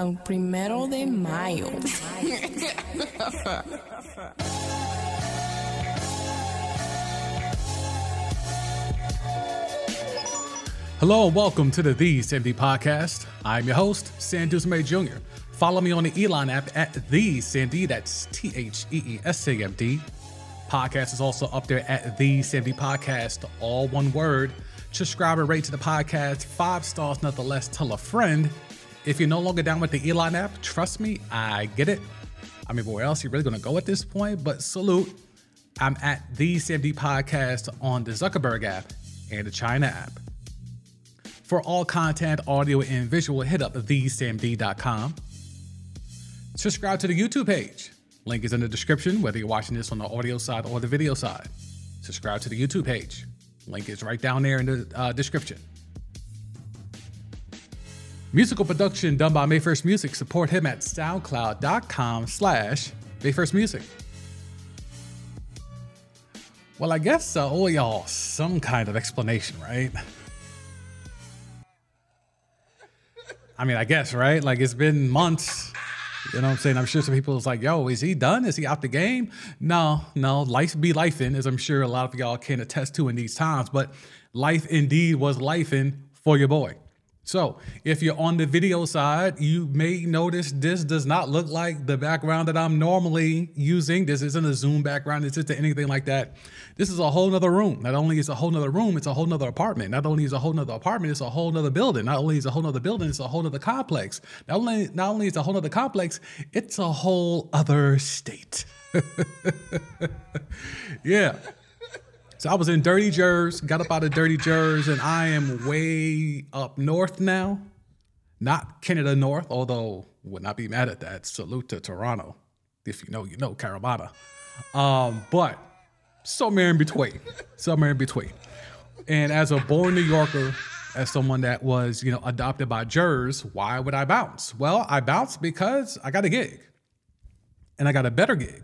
al primero de mayo. Hello and welcome to the TheeSamD Podcast. I'm your host, San Dusimay Jr. Follow me on the Elon app at TheeSamD, that's T H E E S A M D. Podcast is also up there at TheeSamD Podcast, all one word. Subscribe and rate to the podcast, five stars, nothing less. Tell a friend. If you're no longer down with the Elon app, trust me, I get it. I mean, where else you really gonna go at this point? But salute. I'm at TheeSamD Podcast on the Zuckerberg app and the China app. For all content, audio, and visual, hit up theesamd.com. Subscribe to the YouTube page. Link is in the description, whether you're watching this on the audio side or the video side. Subscribe to the YouTube page. Link is right down there in the uh, description. Musical production done by Mayfirst Music. Support him at soundcloud.com slash Mayfirst Music. Well, I guess I owe y'all some kind of explanation, right? I mean, I guess, right? Like it's been months. You know what I'm saying? I'm sure some people is like, yo, is he done? Is he out the game? No, no, life be life in, as I'm sure a lot of y'all can attest to in these times. But life indeed was life in for your boy. So if you're on the video side, you may notice this does not look like the background that I'm normally using. This isn't a Zoom background. This isn't anything like that. This is a whole nother room. Not only is a whole nother room, it's a whole nother apartment. Not only is a whole nother apartment, it's a whole nother building. Not only is a whole nother building, it's a whole nother complex. Not only, not only is a whole nother complex, it's a whole other state. yeah. So I was in Dirty Jers, got up out of Dirty Jers, and I am way up north now. Not Canada North, although would not be mad at that. Salute to Toronto. If you know, you know, Caravana. Um, but somewhere in between. Somewhere in between. And as a born New Yorker, as someone that was, you know, adopted by Jers, why would I bounce? Well, I bounced because I got a gig. And I got a better gig.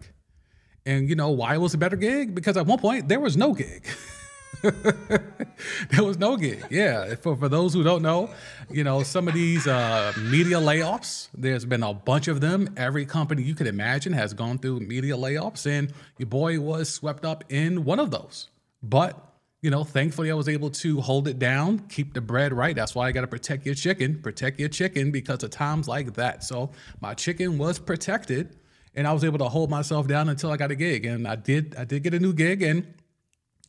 And you know why it was a better gig? Because at one point there was no gig. there was no gig. Yeah. For, for those who don't know, you know, some of these uh, media layoffs, there's been a bunch of them. Every company you could imagine has gone through media layoffs, and your boy was swept up in one of those. But you know, thankfully I was able to hold it down, keep the bread right. That's why I got to protect your chicken, protect your chicken because of times like that. So my chicken was protected and I was able to hold myself down until I got a gig. And I did I did get a new gig and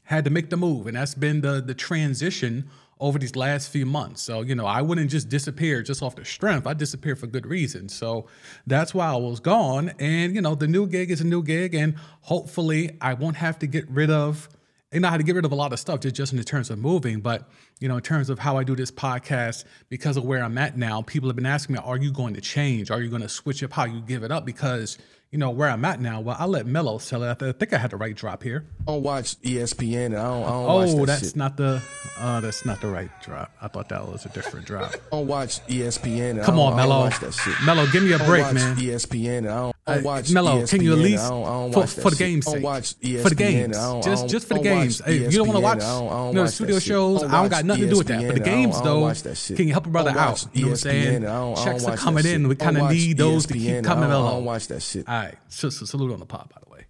had to make the move. And that's been the the transition over these last few months. So, you know, I wouldn't just disappear just off the strength. I disappeared for good reason. So that's why I was gone. And, you know, the new gig is a new gig. And hopefully I won't have to get rid of you know had to get rid of a lot of stuff just, just in terms of moving but you know in terms of how i do this podcast because of where i'm at now people have been asking me are you going to change are you going to switch up how you give it up because you know where I'm at now. Well, I'll let Mello tell it. I think I had the right drop here. I don't watch ESPN. And I don't. I don't oh, watch that that's shit. not the. Uh, that's not the right drop. I thought that was a different drop. I don't watch ESPN. And Come I on, I Mello. watch that shit. Mello, give me a I don't break, watch man. ESPN. And I don't, I Uh, watch Mello, ESPN. can you at least I don't, I don't for, for the game's sake, watch ESPN. for the games, I don't, I just just for the I don't watch games. Hey, you don't want to watch and I don't, I don't you know, watch studio shows. I don't got nothing to do with that. But the games, don't- I don't though, watch that shit. can you help a brother out? You know what I'm saying? I don't- I Checks are coming in. We kind of need those to keep coming don't- I don't watch that shit. All right. So, so salute on the pod, by the way.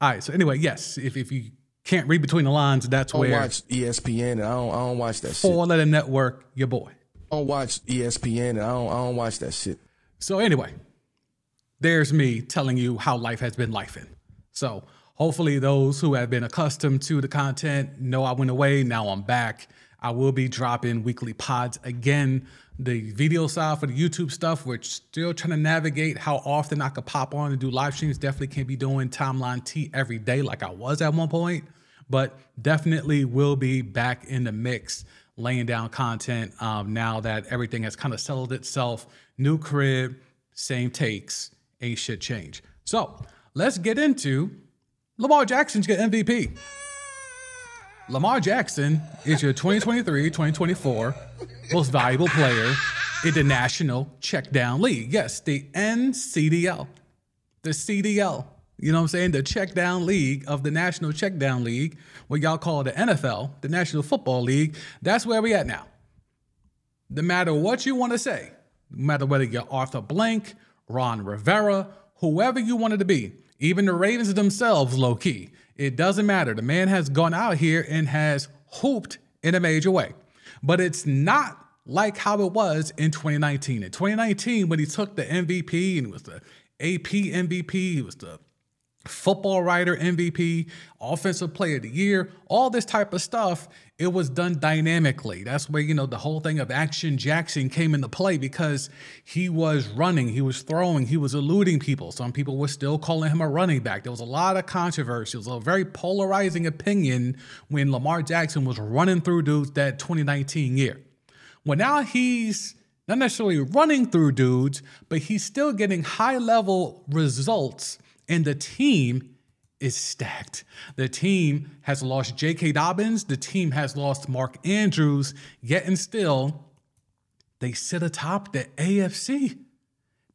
All right. So anyway, yes, if, if you can't read between the lines, that's where I don't watch ESPN. And I don't, I don't watch that shit. four letter network, your boy. I don't watch ESPN. And I don't, I don't watch that shit. So anyway, there's me telling you how life has been lifing. So hopefully those who have been accustomed to the content know I went away. Now I'm back. I will be dropping weekly pods again. The video side for the YouTube stuff, we're still trying to navigate how often I could pop on and do live streams. Definitely can't be doing timeline T every day like I was at one point, but definitely will be back in the mix, laying down content um, now that everything has kind of settled itself. New crib, same takes, ain't shit change. So let's get into Lamar Jackson's get MVP. Lamar Jackson is your 2023 2024 most valuable player in the National Checkdown League. Yes, the NCDL. The CDL. You know what I'm saying? The Checkdown League of the National Checkdown League, what y'all call the NFL, the National Football League. That's where we at now. No matter what you want to say, no matter whether you're Arthur Blank, Ron Rivera, whoever you wanted to be, even the Ravens themselves, low key. It doesn't matter. The man has gone out here and has hooped in a major way. But it's not like how it was in 2019. In 2019, when he took the MVP and was the AP MVP, he was the football writer MVP, offensive player of the year, all this type of stuff, it was done dynamically. That's where, you know, the whole thing of Action Jackson came into play because he was running, he was throwing, he was eluding people. Some people were still calling him a running back. There was a lot of controversy. It was a very polarizing opinion when Lamar Jackson was running through dudes that 2019 year. Well, now he's not necessarily running through dudes, but he's still getting high level results, and the team is stacked. The team has lost J.K. Dobbins, the team has lost Mark Andrews, yet and still, they sit atop the AFC.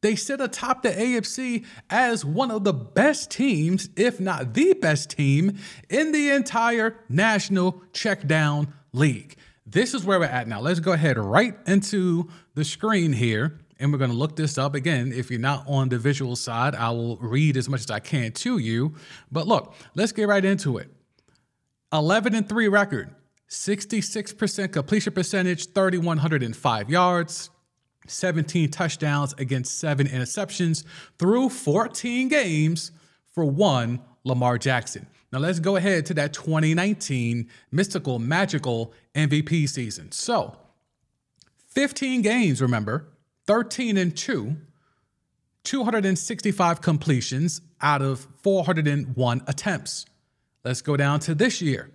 They sit atop the AFC as one of the best teams, if not the best team, in the entire National Checkdown League this is where we're at now. Let's go ahead right into the screen here. And we're going to look this up again. If you're not on the visual side, I will read as much as I can to you. But look, let's get right into it. 11 and 3 record, 66% completion percentage, 3,105 yards, 17 touchdowns against seven interceptions through 14 games for one Lamar Jackson. Now let's go ahead to that 2019 mystical, magical MVP season. So, 15 games, remember, 13 and 2, 265 completions out of 401 attempts. Let's go down to this year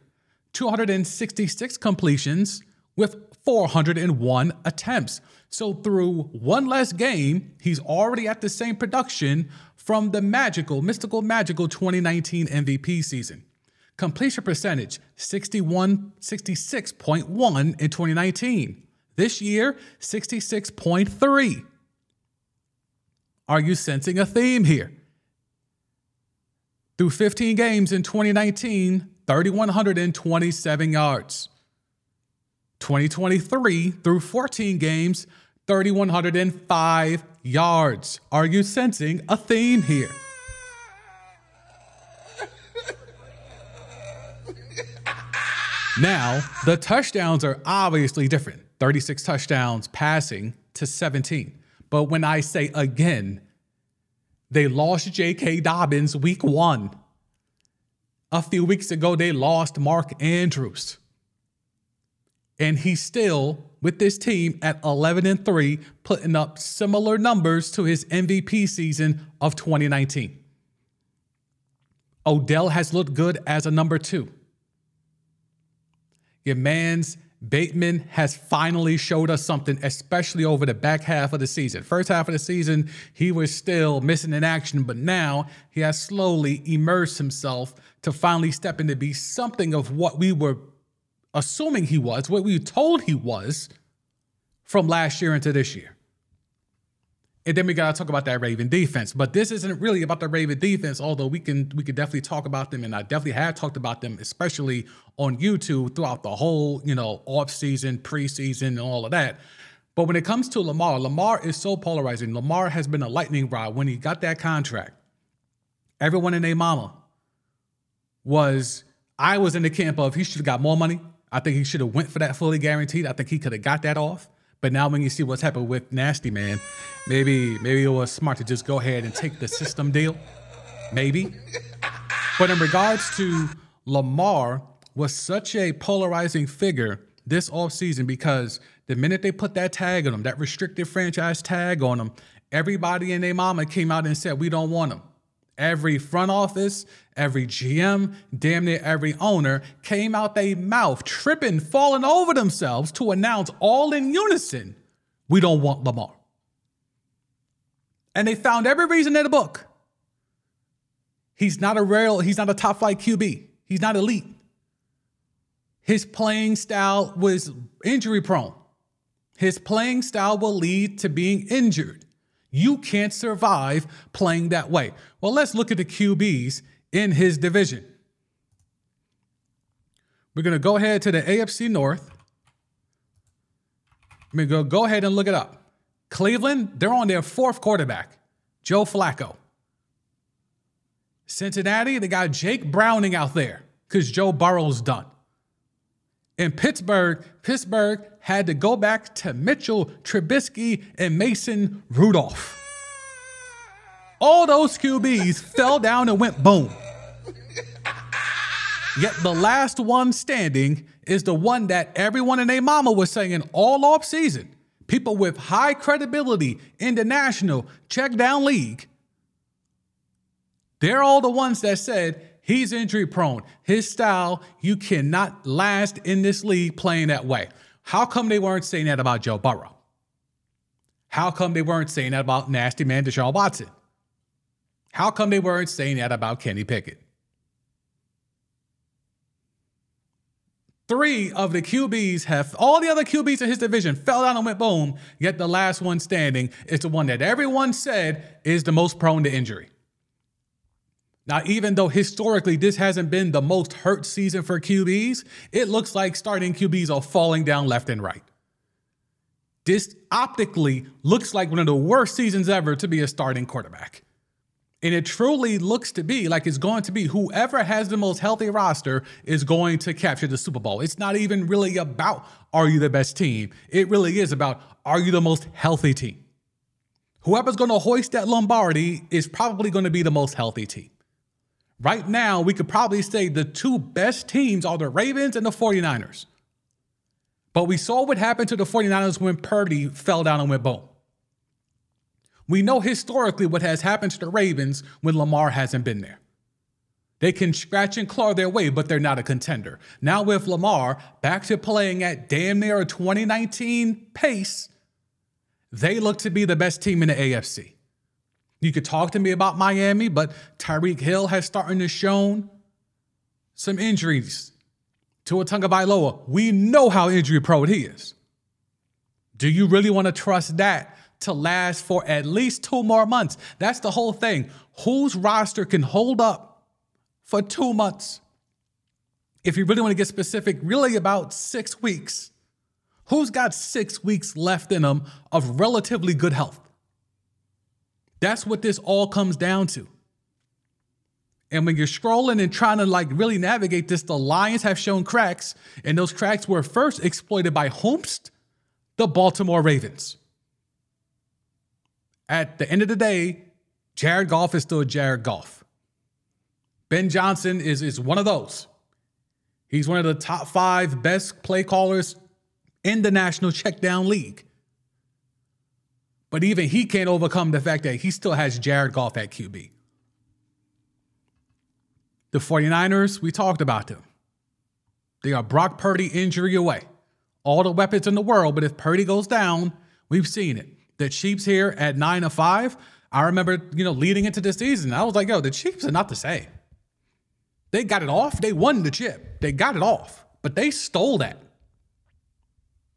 266 completions with 401 attempts. So, through one less game, he's already at the same production from the magical, mystical, magical 2019 MVP season. Completion percentage 61, 66.1 in 2019. This year, 66.3. Are you sensing a theme here? Through 15 games in 2019, 3,127 yards. 2023 through 14 games, 3,105 yards. Are you sensing a theme here? Now, the touchdowns are obviously different 36 touchdowns passing to 17. But when I say again, they lost J.K. Dobbins week one. A few weeks ago, they lost Mark Andrews. And he's still with this team at 11 and 3, putting up similar numbers to his MVP season of 2019. Odell has looked good as a number two. Your man's Bateman has finally showed us something, especially over the back half of the season. First half of the season, he was still missing in action, but now he has slowly immersed himself to finally step into be something of what we were assuming he was, what we were told he was from last year into this year. And then we gotta talk about that Raven defense. But this isn't really about the Raven defense, although we can we could definitely talk about them, and I definitely have talked about them, especially on YouTube throughout the whole, you know, off season, preseason, and all of that. But when it comes to Lamar, Lamar is so polarizing. Lamar has been a lightning rod when he got that contract. Everyone in their mama was, I was in the camp of he should have got more money. I think he should have went for that fully guaranteed. I think he could have got that off. But now when you see what's happened with Nasty Man, maybe maybe it was smart to just go ahead and take the system deal. Maybe. But in regards to Lamar was such a polarizing figure this offseason because the minute they put that tag on him, that restricted franchise tag on him, everybody and their mama came out and said, we don't want him. Every front office, every GM, damn near every owner came out their mouth, tripping, falling over themselves to announce all in unison, we don't want Lamar. And they found every reason in the book. He's not a real, he's not a top flight QB. He's not elite. His playing style was injury prone. His playing style will lead to being injured. You can't survive playing that way. Well, let's look at the QBs in his division. We're going to go ahead to the AFC North. I'm going to go, ahead and look it up. Cleveland, they're on their fourth quarterback, Joe Flacco. Cincinnati, they got Jake Browning out there because Joe Burrow's done. In Pittsburgh, Pittsburgh had to go back to Mitchell Trubisky and Mason Rudolph. All those QBs fell down and went boom. Yet the last one standing is the one that everyone and their mama was saying all off season. People with high credibility in the national check down league. They're all the ones that said he's injury prone. His style, you cannot last in this league playing that way. How come they weren't saying that about Joe Burrow? How come they weren't saying that about nasty man Deshaun Watson? How come they weren't saying that about Kenny Pickett? Three of the QBs have all the other QBs in his division fell down and went boom, yet the last one standing is the one that everyone said is the most prone to injury. Now, even though historically this hasn't been the most hurt season for QBs, it looks like starting QBs are falling down left and right. This optically looks like one of the worst seasons ever to be a starting quarterback. And it truly looks to be like it's going to be whoever has the most healthy roster is going to capture the Super Bowl. It's not even really about are you the best team? It really is about are you the most healthy team? Whoever's going to hoist that Lombardi is probably going to be the most healthy team. Right now, we could probably say the two best teams are the Ravens and the 49ers. But we saw what happened to the 49ers when Purdy fell down and went boom. We know historically what has happened to the Ravens when Lamar hasn't been there. They can scratch and claw their way, but they're not a contender. Now, with Lamar back to playing at damn near a 2019 pace, they look to be the best team in the AFC. You could talk to me about Miami, but Tyreek Hill has starting to show some injuries to a Tagovailoa. We know how injury prone he is. Do you really want to trust that to last for at least two more months. That's the whole thing. Whose roster can hold up for two months? If you really want to get specific, really about six weeks. Who's got six weeks left in them of relatively good health? That's what this all comes down to. And when you're scrolling and trying to like really navigate this, the Lions have shown cracks, and those cracks were first exploited by Homst, the Baltimore Ravens at the end of the day, Jared Goff is still Jared Goff. Ben Johnson is, is one of those. He's one of the top five best play callers in the National Checkdown League. But even he can't overcome the fact that he still has Jared Goff at QB. The 49ers, we talked about them. They are Brock Purdy injury away. All the weapons in the world, but if Purdy goes down, we've seen it the Chiefs here at nine of five. I remember, you know, leading into the season, I was like, yo, the Chiefs are not the same. They got it off. They won the chip. They got it off, but they stole that.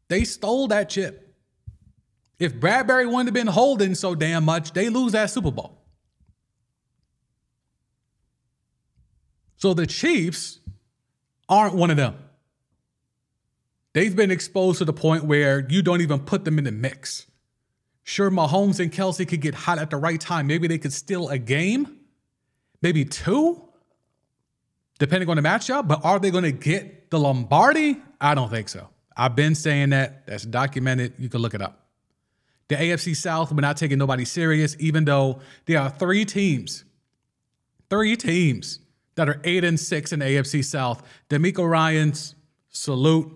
They stole that chip. If Bradberry wouldn't have been holding so damn much, they lose that Super Bowl. So the Chiefs aren't one of them. They've been exposed to the point where you don't even put them in the mix. Sure, Mahomes and Kelce could get hot at the right time. Maybe they could steal a game, maybe two, depending on the matchup. But are they going to get the Lombardi? I don't think so. I've been saying that. That's documented. You can look it up. The AFC South, we're not taking nobody serious, even though there are three teams, three teams that are eight and six in the AFC South. DeMeco Ryans, salute.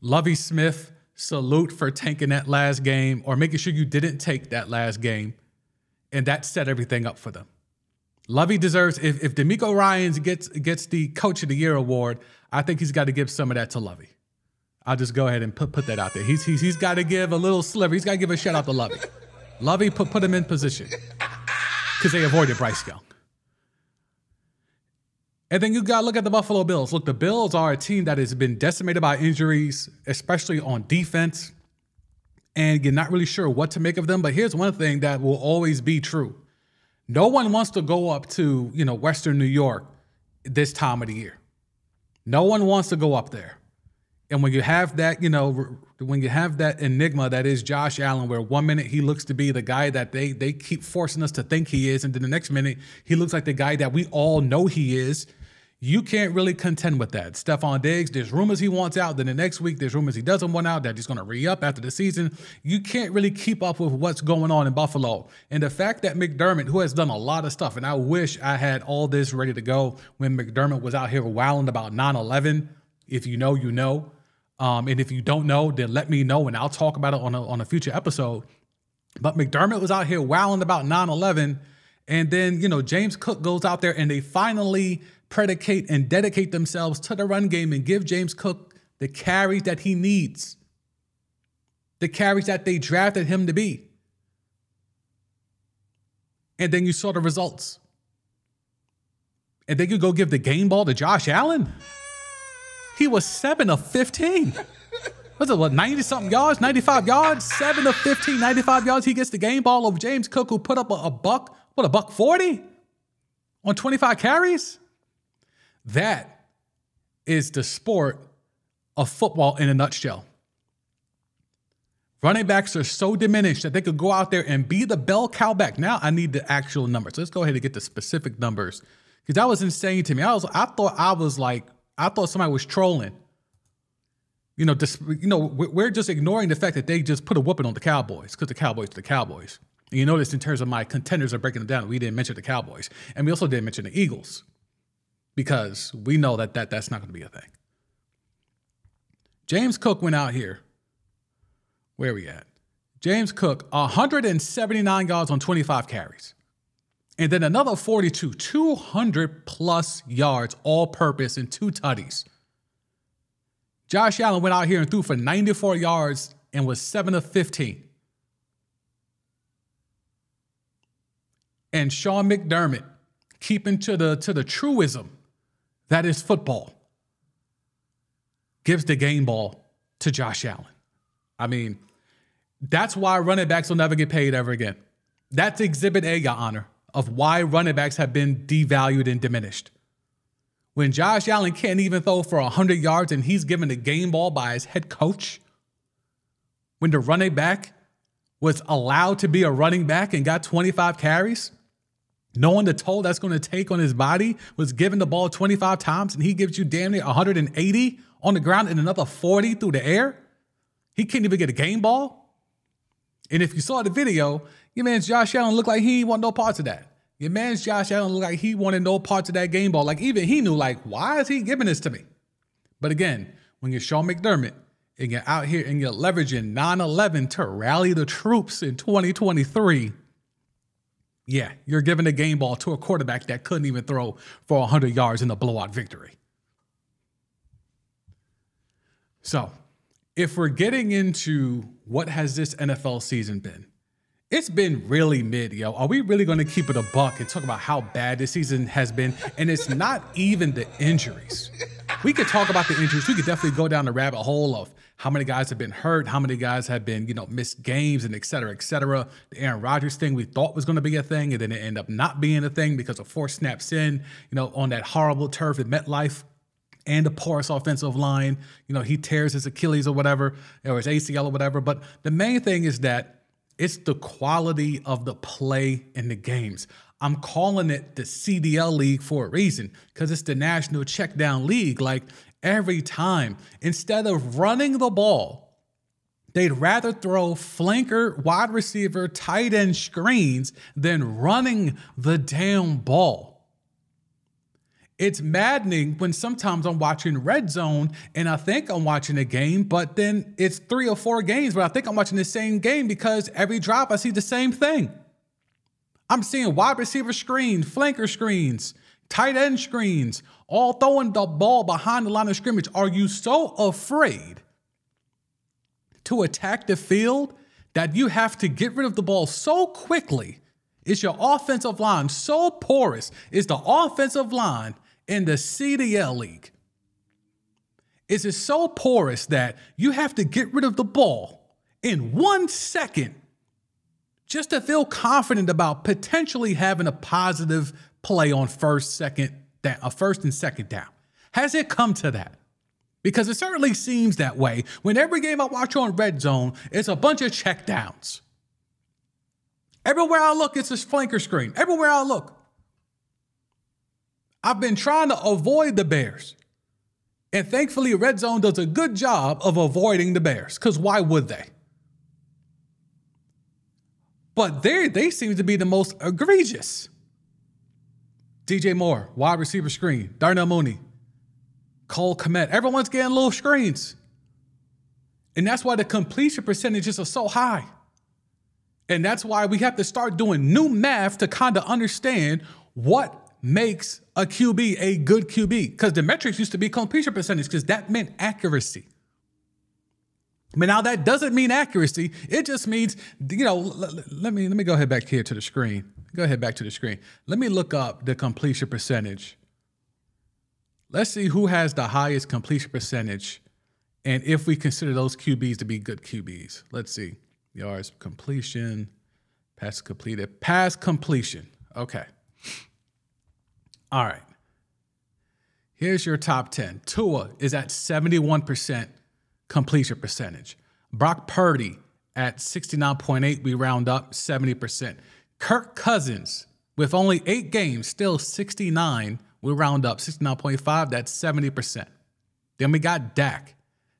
Lovie Smith, salute for tanking that last game or making sure you didn't take that last game. And that set everything up for them. Lovie deserves if if DeMeco Ryans gets gets the Coach of the Year award, I think he's got to give some of that to Lovie. I'll just go ahead and put put that out there. He's he's, he's got to give a little sliver. He's got to give a shout out to Lovie. Lovie put put him in position because they avoided Bryce Young. And then you got to look at the Buffalo Bills. Look, the Bills are a team that has been decimated by injuries, especially on defense. And you're not really sure what to make of them. But here's one thing that will always be true no one wants to go up to, you know, Western New York this time of the year. No one wants to go up there. And when you have that, you know, when you have that enigma that is Josh Allen, where one minute he looks to be the guy that they they keep forcing us to think he is, and then the next minute he looks like the guy that we all know he is. You can't really contend with that. Stefon Diggs, there's rumors he wants out. Then the next week, there's rumors he doesn't want out, that he's going to re up after the season. You can't really keep up with what's going on in Buffalo. And the fact that McDermott, who has done a lot of stuff, and I wish I had all this ready to go when McDermott was out here wilding about 9 11. If you know, you know. Um, and if you don't know, then let me know and I'll talk about it on a, on a future episode. But McDermott was out here wowing about 9 11. And then, you know, James Cook goes out there and they finally predicate and dedicate themselves to the run game and give James Cook the carries that he needs, the carries that they drafted him to be. And then you saw the results. And then you go give the game ball to Josh Allen. He was seven of 15. Was it what, 90 something yards, 95 yards, seven of 15, 95 yards. He gets the game ball over James Cook, who put up a, a buck, what, a buck 40 on 25 carries? That is the sport of football in a nutshell. Running backs are so diminished that they could go out there and be the bell cow back. Now I need the actual numbers. Let's go ahead and get the specific numbers because that was insane to me. I was, I thought I was like I thought somebody was trolling. You know, this, you know, we're just ignoring the fact that they just put a whooping on the Cowboys because the Cowboys are the Cowboys. And you notice in terms of my contenders are breaking them down, we didn't mention the Cowboys, and we also didn't mention the Eagles because we know that, that that's not going to be a thing. James Cook went out here. Where are we at? James Cook, 179 yards on 25 carries. And then another 42, 200 plus yards, all purpose, and two tutties. Josh Allen went out here and threw for 94 yards and was 7 of 15. And Sean McDermott, keeping to the to the truism that is football, gives the game ball to Josh Allen. I mean, that's why running backs will never get paid ever again. That's exhibit A, Your Honor of why running backs have been devalued and diminished. When Josh Allen can't even throw for 100 yards and he's given the game ball by his head coach, when the running back was allowed to be a running back and got 25 carries, knowing the toll that's going to take on his body, was given the ball 25 times and he gives you damn near 180 on the ground and another 40 through the air, he can't even get a game ball. And if you saw the video, your man's Josh Allen looked like he want no parts of that. Your man's Josh Allen looked like he wanted no parts of that game ball. Like even he knew, like, why is he giving this to me? But again, when you're Sean McDermott and you're out here and you're leveraging 9-11 to rally the troops in 2023, yeah, you're giving a game ball to a quarterback that couldn't even throw for 100 yards in a blowout victory. So, if we're getting into what has this NFL season been, it's been really mid, yo. Are we really going to keep it a buck and talk about how bad this season has been? And it's not even the injuries. We could talk about the injuries. We could definitely go down the rabbit hole of how many guys have been hurt, how many guys have been, you know, missed games and et cetera, et cetera. The Aaron Rodgers thing we thought was going to be a thing, and then it ended up not being a thing because of four snaps in, you know, on that horrible turf at MetLife and a porous offensive line. You know, he tears his Achilles or whatever, or his ACL or whatever. But the main thing is that it's the quality of the play in the games. I'm calling it the CDL league for a reason because it's the national checkdown league. Like every time, instead of running the ball, they'd rather throw flanker, wide receiver, tight end screens than running the damn ball it's maddening when sometimes I'm watching Red Zone and I think I'm watching a game, but then it's three or four games where I think I'm watching the same game because every drop I see the same thing. I'm seeing wide receiver screens, flanker screens, tight end screens, all throwing the ball behind the line of scrimmage. Are you so afraid to attack the field that you have to get rid of the ball so quickly? Is your offensive line so porous? Is the offensive line in the CDL league is it so porous that you have to get rid of the ball in one second just to feel confident about potentially having a positive play on first, second, down, a uh, first and second down. Has it come to that? Because it certainly seems that way. When every game I watch on Red Zone, it's a bunch of checkdowns. Everywhere I look, it's a flanker screen. Everywhere I look. I've been trying to avoid the Bears. And thankfully, Red Zone does a good job of avoiding the Bears, because why would they? But they they seem to be the most egregious. DJ Moore, wide receiver screen. Darnell Mooney, Cole Kmet. Everyone's getting little screens. And that's why the completion percentages are so high. And that's why we have to start doing new math to kind of understand what makes a QB a good QB. Because the metrics used to be completion percentage, because that meant accuracy. But now that doesn't mean accuracy. It just means, you know, let me let me go ahead back here to the screen. Go ahead back to the screen. Let me look up the completion percentage. Let's see who has the highest completion percentage and if we consider those QBs to be good QBs. Let's see. Yards completion, pass completed, pass completion. Okay. All right. Here's your top 10. Tua is at 71% completion percentage. Brock Purdy at 69.8, we round up 70%. Kirk Cousins with only eight games, still 69, we round up 69.5, that's 70%. Then we got Dak.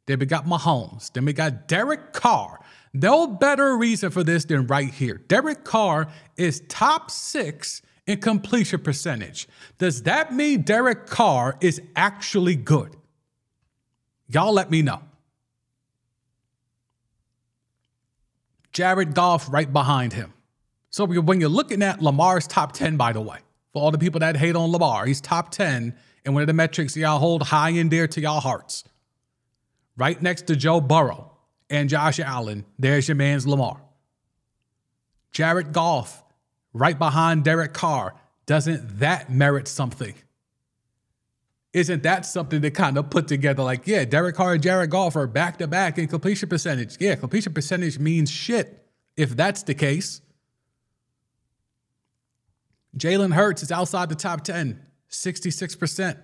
Then we got Mahomes. Then we got Derek Carr. No better reason for this than right here. Derek Carr is top six in completion percentage. Does that mean Derek Carr is actually good? Y'all let me know. Jared Goff right behind him. So when you're looking at Lamar's top 10, by the way, for all the people that hate on Lamar, he's top 10 and one of the metrics y'all hold high and dear to y'all hearts. Right next to Joe Burrow and Josh Allen, there's your man's Lamar. Jared Goff, right behind Derek Carr. Doesn't that merit something? Isn't that something to kind of put together? Like, yeah, Derek Carr and Jared Goff are back to back in completion percentage. Yeah, completion percentage means shit if that's the case. Jalen Hurts is outside the top 10, 66%.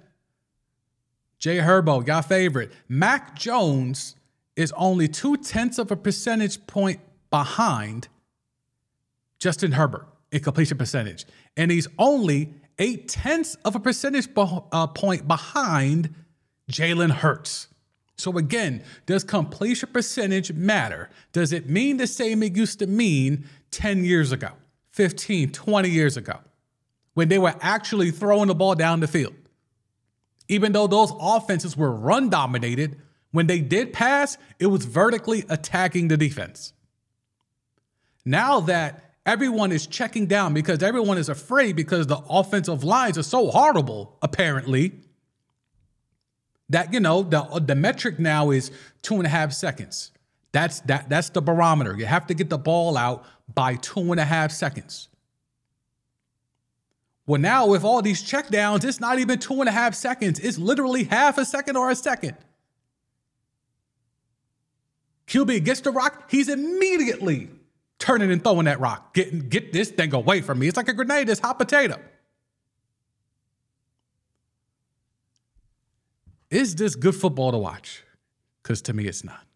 Jay Herbo, your favorite. Mac Jones is only two tenths of a percentage point behind Justin Herbert in completion percentage. And he's only eight tenths of a percentage uh, point behind Jalen Hurts. So again, does completion percentage matter? Does it mean the same it used to mean 10 years ago, 15, 20 years ago, when they were actually throwing the ball down the field? Even though those offenses were run dominated, when they did pass, it was vertically attacking the defense. Now that everyone is checking down because everyone is afraid because the offensive lines are so horrible, apparently, that, you know, the, the metric now is two and a half seconds. That's that that's the barometer. You have to get the ball out by two and a half seconds. Well, now with all these checkdowns, it's not even two and a half seconds. It's literally half a second or a second. QB gets the rock, he's immediately turning and throwing that rock. Get, get this thing away from me. It's like a grenade, it's hot potato. Is this good football to watch? Because to me, it's not.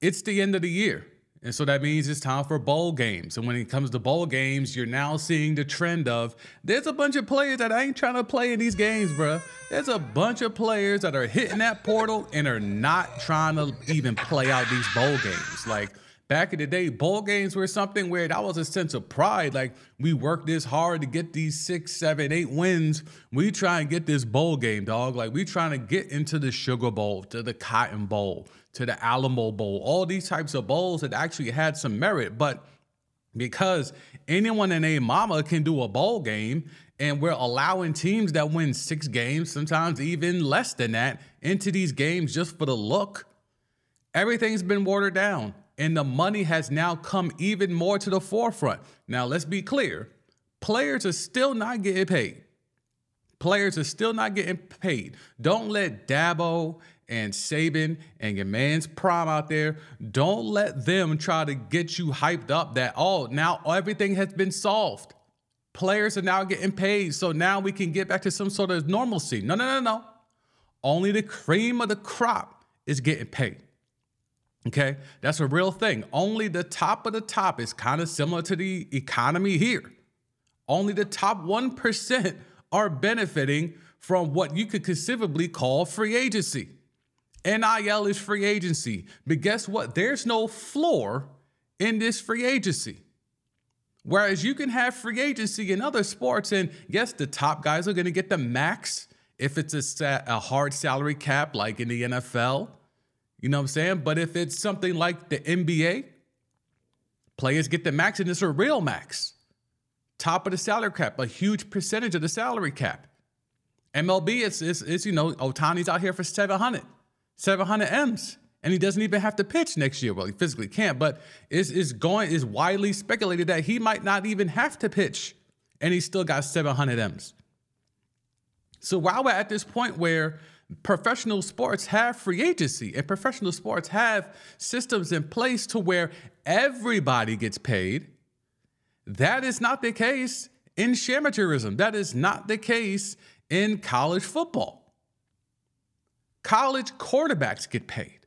It's the end of the year. And so that means it's time for bowl games. And when it comes to bowl games, you're now seeing the trend of there's a bunch of players that ain't trying to play in these games, bro. There's a bunch of players that are hitting that portal and are not trying to even play out these bowl games. Like back in the day, bowl games were something where that was a sense of pride. Like we worked this hard to get these six, seven, eight wins. We try and get this bowl game, dog. Like we trying to get into the Sugar Bowl, to the Cotton Bowl to the Alamo Bowl, all these types of bowls that actually had some merit. But because anyone in a mama can do a bowl game, and we're allowing teams that win six games, sometimes even less than that, into these games just for the look, everything's been watered down. And the money has now come even more to the forefront. Now, let's be clear players are still not getting paid. Players are still not getting paid. Don't let Dabo and Saban and your man's Prime out there, don't let them try to get you hyped up that, oh, now everything has been solved. Players are now getting paid, so now we can get back to some sort of normalcy. No, no, no, no. Only the cream of the crop is getting paid. Okay, that's a real thing. Only the top of the top is kind of similar to the economy here. Only the top 1% are benefiting from what you could conceivably call free agency. NIL is free agency. But guess what? There's no floor in this free agency. Whereas you can have free agency in other sports, and yes, the top guys are going to get the max if it's a, a hard salary cap like in the NFL. You know what I'm saying? But if it's something like the NBA, players get the max and it's a real max. Top of the salary cap, a huge percentage of the salary cap. MLB, it's, it's, it's you know, Ohtani's out here for 700, 700 M's. And he doesn't even have to pitch next year. Well, he physically can't, but it's, it's going, is widely speculated that he might not even have to pitch. And he still got 700 M's. So while we're at this point where professional sports have free agency and professional sports have systems in place to where everybody gets paid. That is not the case in amateurism. That is not the case in college football. College quarterbacks get paid.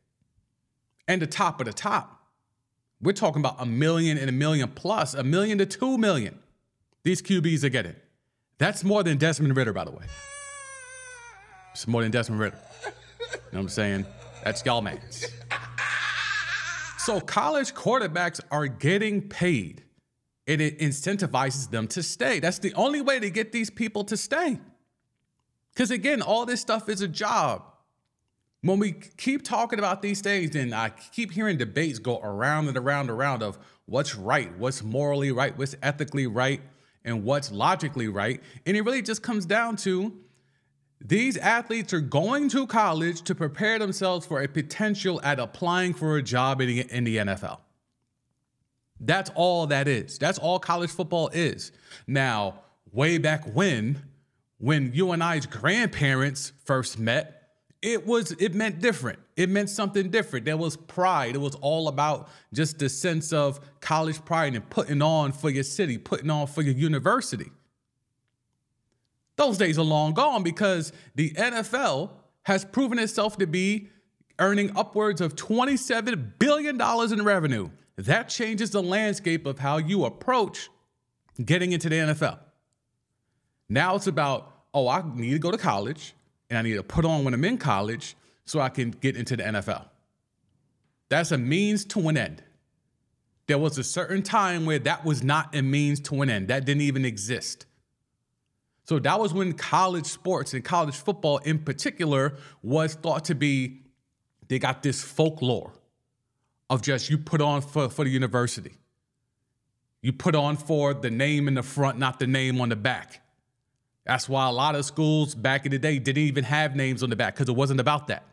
And the top of the top. We're talking about a million and a million plus, a million to two million. These QBs are getting. That's more than Desmond Ridder, by the way. It's more than Desmond Ridder. You know what I'm saying? That's y'all man's. So college quarterbacks are getting paid. And it incentivizes them to stay. That's the only way to get these people to stay. Because again, all this stuff is a job. When we keep talking about these things, and I keep hearing debates go around and around and around of what's right, what's morally right, what's ethically right, and what's logically right. And it really just comes down to these athletes are going to college to prepare themselves for a potential at applying for a job in the, in the NFL. That's all that is. That's all college football is. Now, way back when, when you and I's grandparents first met, it was it meant different. It meant something different. There was pride. It was all about just the sense of college pride and putting on for your city, putting on for your university. Those days are long gone because the NFL has proven itself to be earning upwards of $27 billion in revenue. That changes the landscape of how you approach getting into the NFL. Now it's about, oh, I need to go to college and I need to put on when I'm in college so I can get into the NFL. That's a means to an end. There was a certain time where that was not a means to an end, that didn't even exist. So that was when college sports and college football in particular was thought to be, they got this folklore of just you put on for, for the university. You put on for the name in the front, not the name on the back. That's why a lot of schools back in the day didn't even have names on the back because it wasn't about that.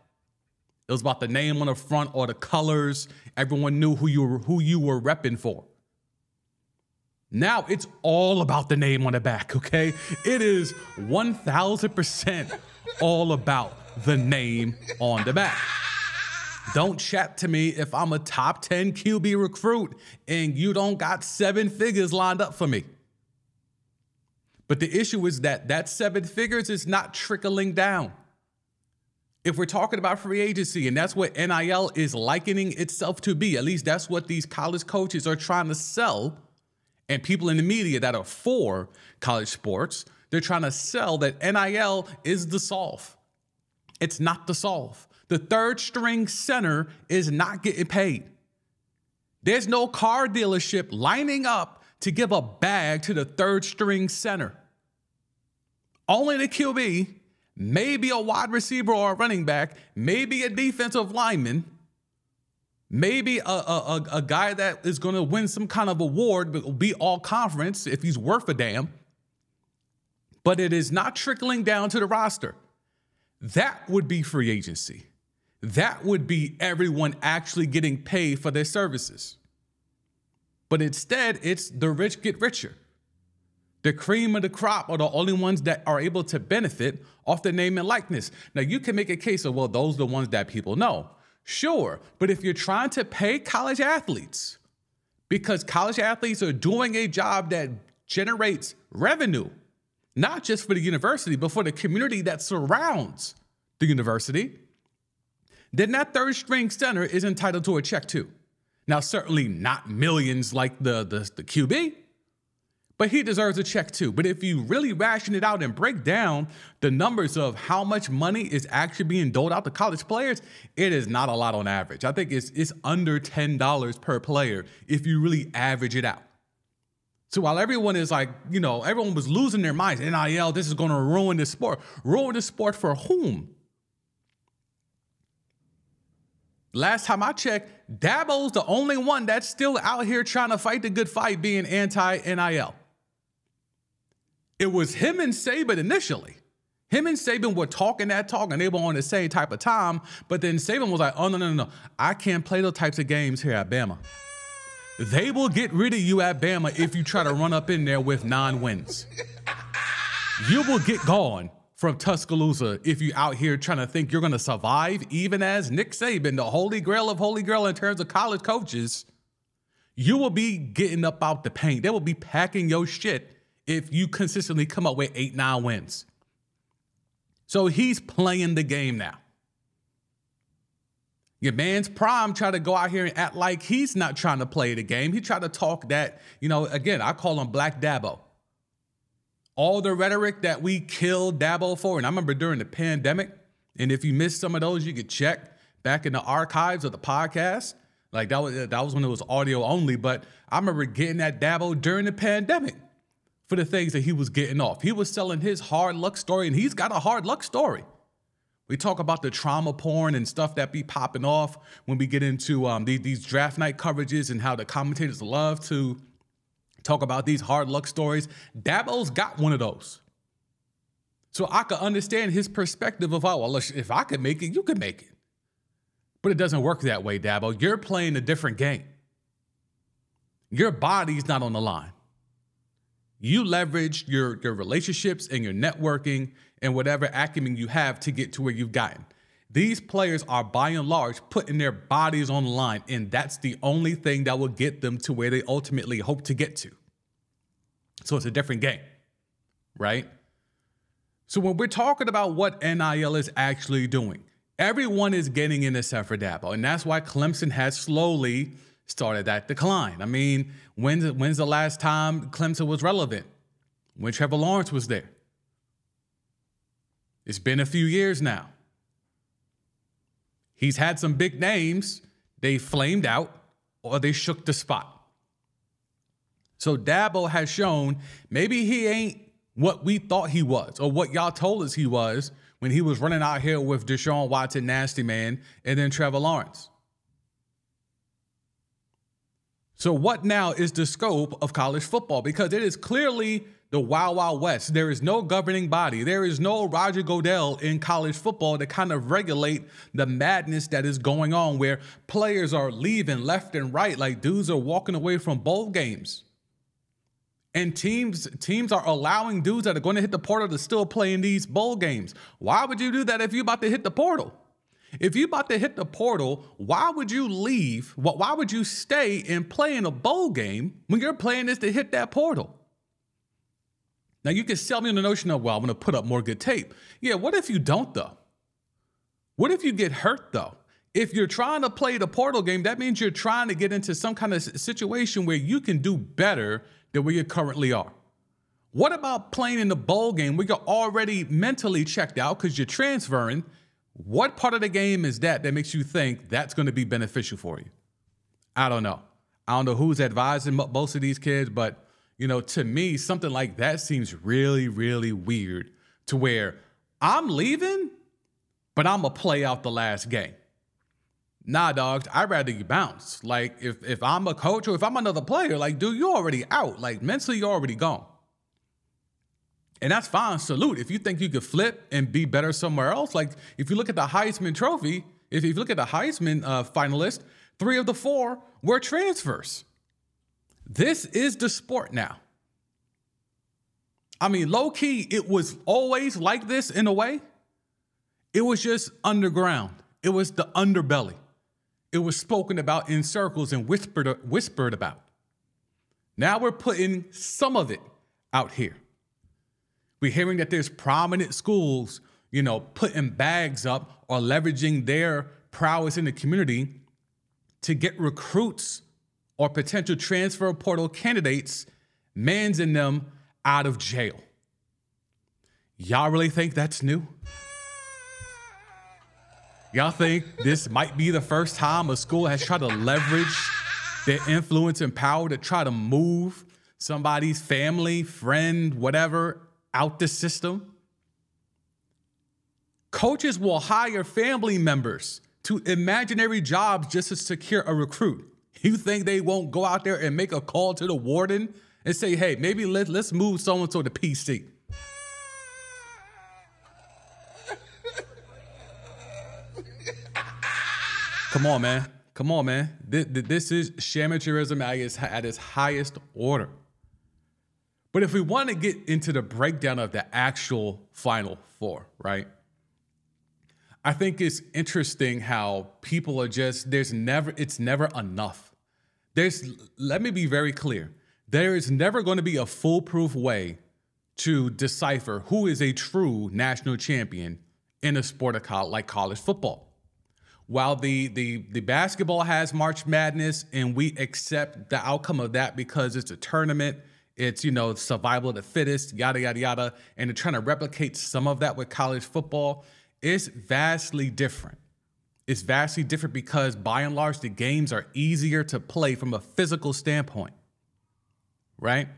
It was about the name on the front or the colors. Everyone knew who you were, who you were repping for. Now it's all about the name on the back, okay? It is 1000% all about the name on the back. Don't chat to me if I'm a top 10 QB recruit and you don't got seven figures lined up for me. But the issue is that that seven figures is not trickling down. If we're talking about free agency, and that's what NIL is likening itself to be, at least that's what these college coaches are trying to sell and people in the media that are for college sports, they're trying to sell that NIL is the solve. It's not the solve. The third string center is not getting paid. There's no car dealership lining up to give a bag to the third string center. Only the QB, maybe a wide receiver or a running back, maybe a defensive lineman Maybe a, a, a, guy that is going to win some kind of award, but will be all conference if he's worth a damn. But it is not trickling down to the roster. That would be free agency. That would be everyone actually getting paid for their services. But instead, it's the rich get richer. The cream of the crop are the only ones that are able to benefit off the name and likeness. Now, you can make a case of, well, those are the ones that people know. Sure, but if you're trying to pay college athletes, because college athletes are doing a job that generates revenue, not just for the university, but for the community that surrounds the university, then that third string center is entitled to a check too. Now, certainly not millions like the, the, the QB, but he deserves a check too. But if you really ration it out and break down the numbers of how much money is actually being doled out to college players, it is not a lot on average. I think it's it's under $10 per player if you really average it out. So while everyone is like, you know, everyone was losing their minds, NIL, this is going to ruin the sport. Ruin the sport for whom? Last time I checked, Dabo's the only one that's still out here trying to fight the good fight being anti NIL. It was him and Saban initially. Him and Saban were talking that talk and they were on the same type of time. But then Saban was like, oh, no, no, no, no. I can't play those types of games here at Bama. They will get rid of you at Bama if you try to run up in there with nine wins. You will get gone from Tuscaloosa if you out here trying to think you're going to survive, even as Nick Saban, the holy grail of holy grail in terms of college coaches. You will be getting up out the paint. They will be packing your shit if you consistently come up with eight, nine wins. So he's playing the game now. Your man's prime tried to go out here and act like he's not trying to play the game. He tried to talk that, you know, again, I call him Black Dabo. All the rhetoric that we killed Dabo for, and I remember during the pandemic, and if you missed some of those, you could check back in the archives of the podcast. Like that was that was when it was audio only, but I remember getting that Dabo during the pandemic for the things that he was getting off. He was selling his hard luck story, and he's got a hard luck story. We talk about the trauma porn and stuff that be popping off when we get into um, these, these draft night coverages and how the commentators love to talk about these hard luck stories. Dabo's got one of those. So I could understand his perspective of, oh, well, if I could make it, you could make it. But it doesn't work that way, Dabo. You're playing a different game. Your body's not on the line. You leverage your, your relationships and your networking and whatever acumen you have to get to where you've gotten. These players are by and large putting their bodies on the line, and that's the only thing that will get them to where they ultimately hope to get to. So it's a different game, right? So when we're talking about what NIL is actually doing, everyone is getting in except for Dabo, and that's why Clemson has slowly started that decline. I mean, when's, when's the last time Clemson was relevant? When Trevor Lawrence was there. It's been a few years now. He's had some big names. They flamed out or they shook the spot. So Dabo has shown maybe he ain't what we thought he was or what y'all told us he was when he was running out here with Deshaun Watson, Nasty Man, and then Trevor Lawrence. So, what now is the scope of college football? Because it is clearly the Wild Wild West. There is no governing body. There is no Roger Goodell in college football to kind of regulate the madness that is going on where players are leaving left and right. Like dudes are walking away from bowl games. And teams teams are allowing dudes that are going to hit the portal to still play in these bowl games. Why would you do that if you're about to hit the portal? If you're about to hit the portal, why would you leave? Why would you stay and play in a bowl game when your plan is to hit that portal? Now you can sell me on the notion of, well, I'm to put up more good tape. Yeah, what if you don't though? What if you get hurt though? If you're trying to play the portal game, that means you're trying to get into some kind of situation where you can do better than where you currently are. What about playing in the bowl game where you're already mentally checked out because you're transferring? What part of the game is that that makes you think that's going to be beneficial for you? I don't know. I don't know who's advising most of these kids, but you know, to me, something like that seems really, really weird to where I'm leaving, but I'm gonna play out the last game. Nah, dogs, I'd rather you bounce. Like if if I'm a coach or if I'm another player, like, dude, you're already out. Like mentally, you're already gone. And that's fine. Salute. If you think you could flip and be better somewhere else, like if you look at the Heisman Trophy, if you look at the Heisman uh, finalist, three of the four were transfers. This is the sport now. I mean, low key, it was always like this in a way. It was just underground. It was the underbelly. It was spoken about in circles and whispered, whispered about. Now we're putting some of it out here. We're hearing that there's prominent schools, you know, putting bags up or leveraging their prowess in the community to get recruits or potential transfer portal candidates, mans in them out of jail. Y'all really think that's new? Y'all think this might be the first time a school has tried to leverage their influence and power to try to move somebody's family, friend, whatever out the system? Coaches will hire family members to imaginary jobs just to secure a recruit. You think they won't go out there and make a call to the warden and say, hey, maybe let, let's move someone to the PC? Come on, man. Come on, man. This, this is amateurism at at its highest order. But if we want to get into the breakdown of the actual Final Four, right? I think it's interesting how people are just, there's never, it's never enough. There's, let me be very clear. There is never going to be a foolproof way to decipher who is a true national champion in a sport of college, like college football while the the the basketball has March Madness and we accept the outcome of that because it's a tournament, it's you know survival of the fittest, yada yada yada, and they're trying to replicate some of that with college football, it's vastly different. It's vastly different because by and large the games are easier to play from a physical standpoint. Right?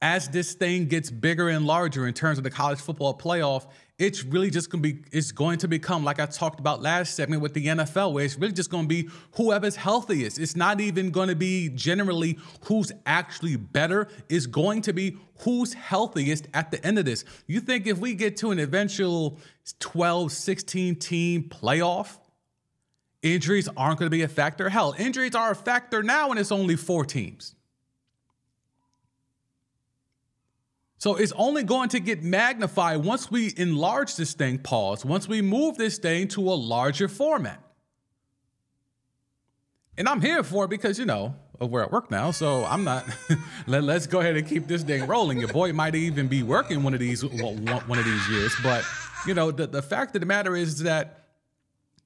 As this thing gets bigger and larger in terms of the college football playoff, it's really just to be it's going to become like I talked about last segment with the NFL where it's really just to be whoever's healthiest. It's not even to be generally who's actually better. It's going to be who's healthiest at the end of this. You think if we get to an eventual 12, 16 team playoff, injuries aren't going to be a factor? Hell, injuries are a factor now when it's only four teams. So it's only going to get magnified once we enlarge this thing, pause, once we move this thing to a larger format. And I'm here for it because, you know, we're at work now, so I'm not. let, us go ahead and keep this thing rolling. Your boy might even be working one of these one of these years, but you know, the, the fact of the matter is that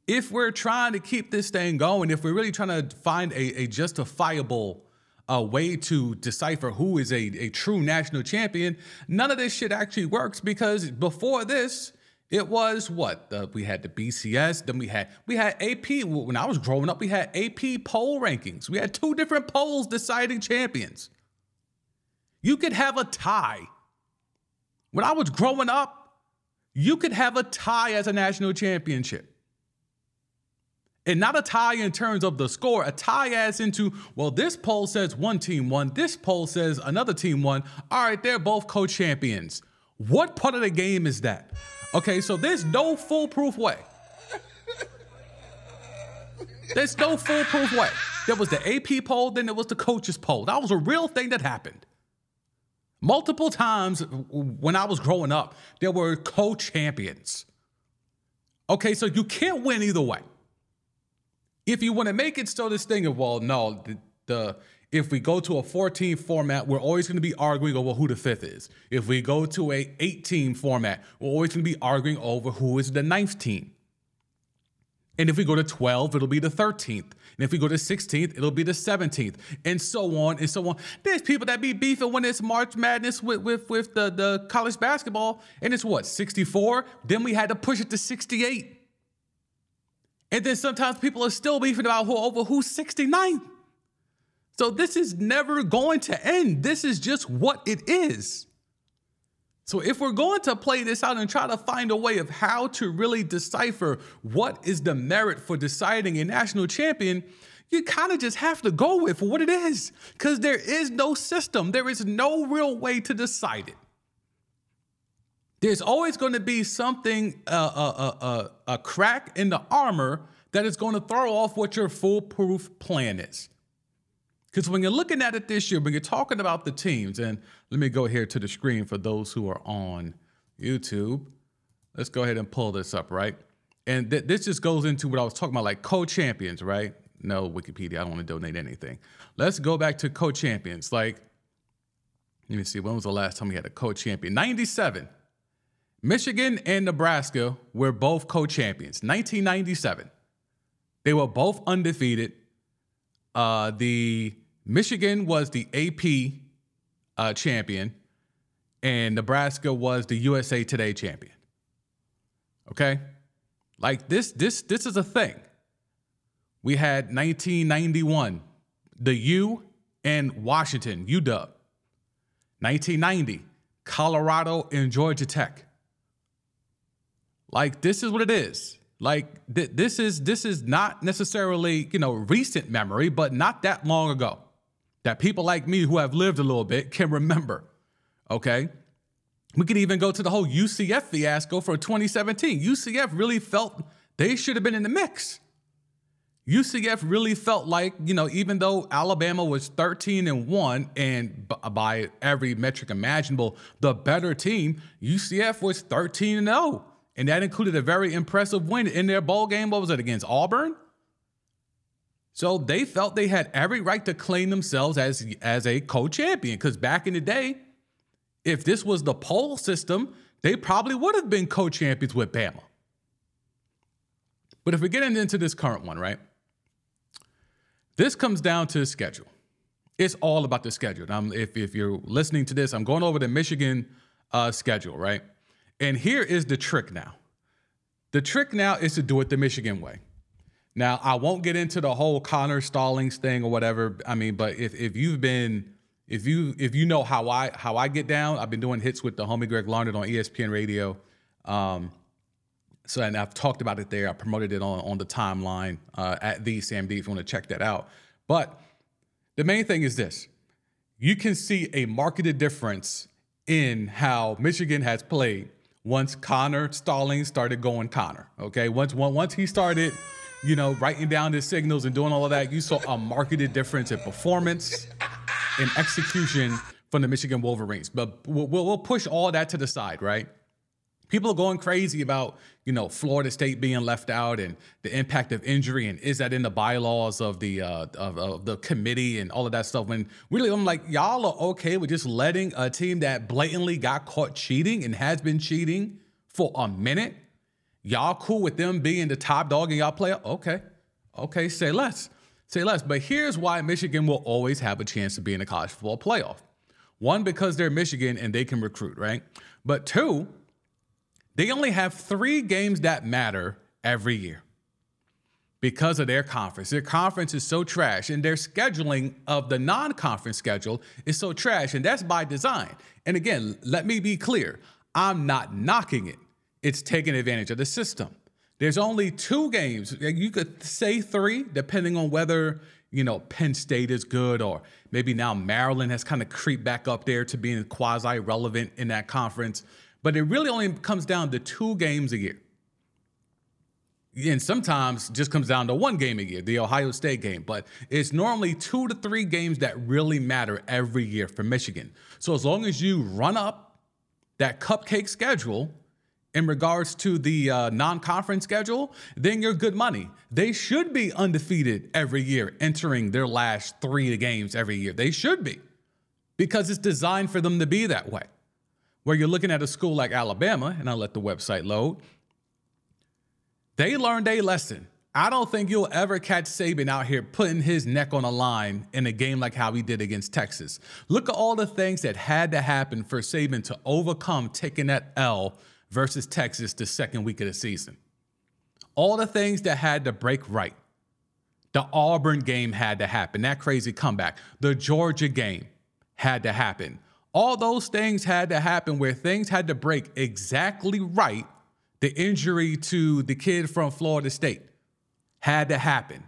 if we're trying to keep this thing going, if we're really trying to find a, a justifiable a way to decipher who is a, a true national champion, none of this shit actually works because before this, it was what we had the BCS, then we had we had AP. When I was growing up, we had AP poll rankings. We had two different polls deciding champions. You could have a tie. When I was growing up, you could have a tie as a national championship and not a tie in terms of the score, a tie as into, well, this poll says one team won, this poll says another team won. All right, they're both co champions. What part of the game is that? Okay, so there's no foolproof way. There's no foolproof way. There was the AP poll, then there was the coaches poll. That was a real thing that happened. Multiple times when I was growing up, there were co champions. Okay, so you can't win either way if you want to make it so this thing of well, no, the, the if we go to a 14 format, we're always going to be arguing over who the fifth is. If we go to a 18 format, we're always going to be arguing over who is the ninth team. And if we go to 12, it'll be the 13th. And if we go to 16th, it'll be the 17th. And so on and so on. There's people that be beefing when it's March Madness with, with, with the, the college basketball. And it's what, 64? Then we had to push it to 68. And then sometimes people are still beefing about who over who's 69. So this is never going to end. This is just what it is. So if we're going to play this out and try to find a way of how to really decipher what is the merit for deciding a national champion, you kind of just have to go with what it is because there is no system. There is no real way to decide it. There's always going to be something, uh, uh, uh, a crack in the armor that is going to throw off what your foolproof plan is. Because when you're looking at it this year, when you're talking about the teams, and let me go here to the screen for those who are on YouTube. Let's go ahead and pull this up, right? And th- this just goes into what I was talking about, like co-champions, right? No, Wikipedia, I don't want to donate anything. Let's go back to co-champions. Like let me see, when was the last time we had a co champion? 97. Michigan and Nebraska were both co champions. 1997. They were both undefeated. Uh, the Michigan was the AP uh, champion, and Nebraska was the USA Today champion. Okay, like this, this, this is a thing. We had 1991, the U and Washington, UW. 1990, Colorado and Georgia Tech. Like this is what it is. Like th- this is this is not necessarily you know recent memory, but not that long ago that people like me who have lived a little bit can remember. Okay, we could even go to the whole UCF fiasco for 2017. UCF really felt they should have been in the mix. UCF really felt like, you know, even though Alabama was 13 and 1 and b- by every metric imaginable, the better team, UCF was 13 and 0. And that included a very impressive win in their bowl game. What was it against Auburn? So they felt they had every right to claim themselves as, as a co-champion. Because back in the day, if this was the poll system, they probably would have been co-champions with Bama. But if we get into this current one, right? This comes down to the schedule. It's all about the schedule. Now, if, if you're listening to this, I'm going over the Michigan uh, schedule, right? And here is the trick now. The trick now is to do it the Michigan way. Now, I won't get into the whole Connor Stalions thing or whatever. I mean, but if, if you've been if you if you know how I how I get down, I've been doing hits with the homie Greg Larned on ESPN Radio. Um, so and I've talked about it there. I promoted it on on the timeline uh, at TheeSamD if you want to check that out. But the main thing is this: you can see a marketed difference in how Michigan has played once Connor Stalions started going Connor. Okay, once once he started, you know, writing down his signals and doing all of that, you saw a marketed difference in performance and execution from the Michigan Wolverines. But we'll, we'll push all that to the side, right? People are going crazy about, you know, Florida State being left out and the impact of injury and is that in the bylaws of the uh, of, of the committee and all of that stuff. When really, I'm like, y'all are okay with just letting a team that blatantly got caught cheating and has been cheating for a minute. Y'all cool with them being the top dog and y'all play? Okay, okay, say less, say less. But here's why Michigan will always have a chance to be in the college football playoff. One, because they're Michigan and they can recruit, right? But two they only have three games that matter every year because of their conference. Their conference is so trash, and their scheduling of the non conference schedule is so trash, and that's by design. And again, let me be clear I'm not knocking it, it's taking advantage of the system. There's only two games. You could say three, depending on whether you know Penn State is good, or maybe now Maryland has kind of creeped back up there to being quasi relevant in that conference but it really only comes down to two games a year. And sometimes just comes down to one game a year, the Ohio State game. But it's normally two to three games that really matter every year for Michigan. So as long as you run up that cupcake schedule in regards to the uh, non conference schedule, then you're good money. They should be undefeated every year, entering their last three games every year. They should be because it's designed for them to be that way where you're looking at a school like Alabama, and I'll let the website load. They learned a lesson. I don't think you'll ever catch Saban out here putting his neck on a line in a game like how he did against Texas. Look at all the things that had to happen for Saban to overcome taking that L versus Texas the second week of the season. All the things that had to break right. The Auburn game had to happen, that crazy comeback. The Georgia game had to happen. All those things had to happen where things had to break exactly right. The injury to the kid from Florida State had to happen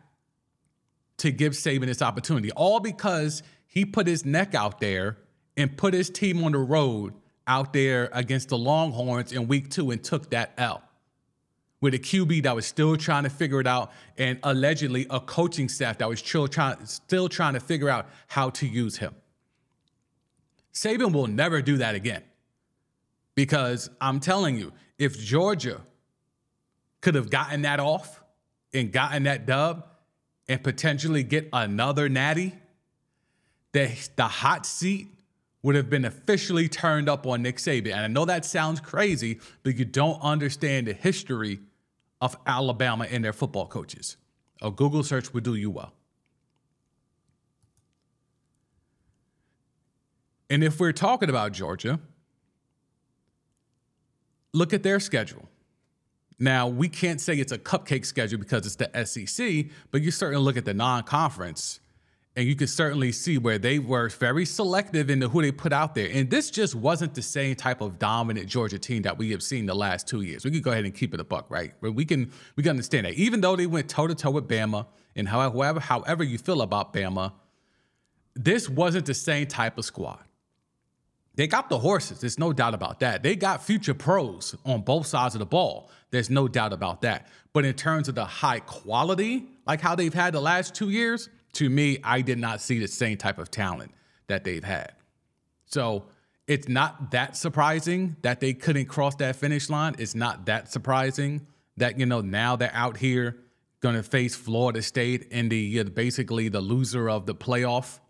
to give Saban this opportunity, all because he put his neck out there and put his team on the road out there against the Longhorns in week two and took that L with a QB that was still trying to figure it out and allegedly a coaching staff that was still trying, still trying to figure out how to use him. Saban will never do that again. Because I'm telling you, if Georgia could have gotten that off and gotten that dub and potentially get another natty, the, the hot seat would have been officially turned up on Nick Saban. And I know that sounds crazy, but you don't understand the history of Alabama and their football coaches. A Google search would do you well. And if we're talking about Georgia, look at their schedule. Now, we can't say it's a cupcake schedule because it's the SEC, but you certainly look at the non conference and you can certainly see where they were very selective in who they put out there. And this just wasn't the same type of dominant Georgia team that we have seen the last two years. We could go ahead and keep it a buck, right? But we can we can understand that. Even though they went toe to toe with Bama, and however however you feel about Bama, this wasn't the same type of squad. They got the horses. There's no doubt about that. They got future pros on both sides of the ball. There's no doubt about that. But in terms of the high quality, like how they've had the last two years, to me, I did not see the same type of talent that they've had. So it's not that surprising that they couldn't cross that finish line. It's not that surprising that, you know, now they're out here going to face Florida State in the basically the loser of the playoff.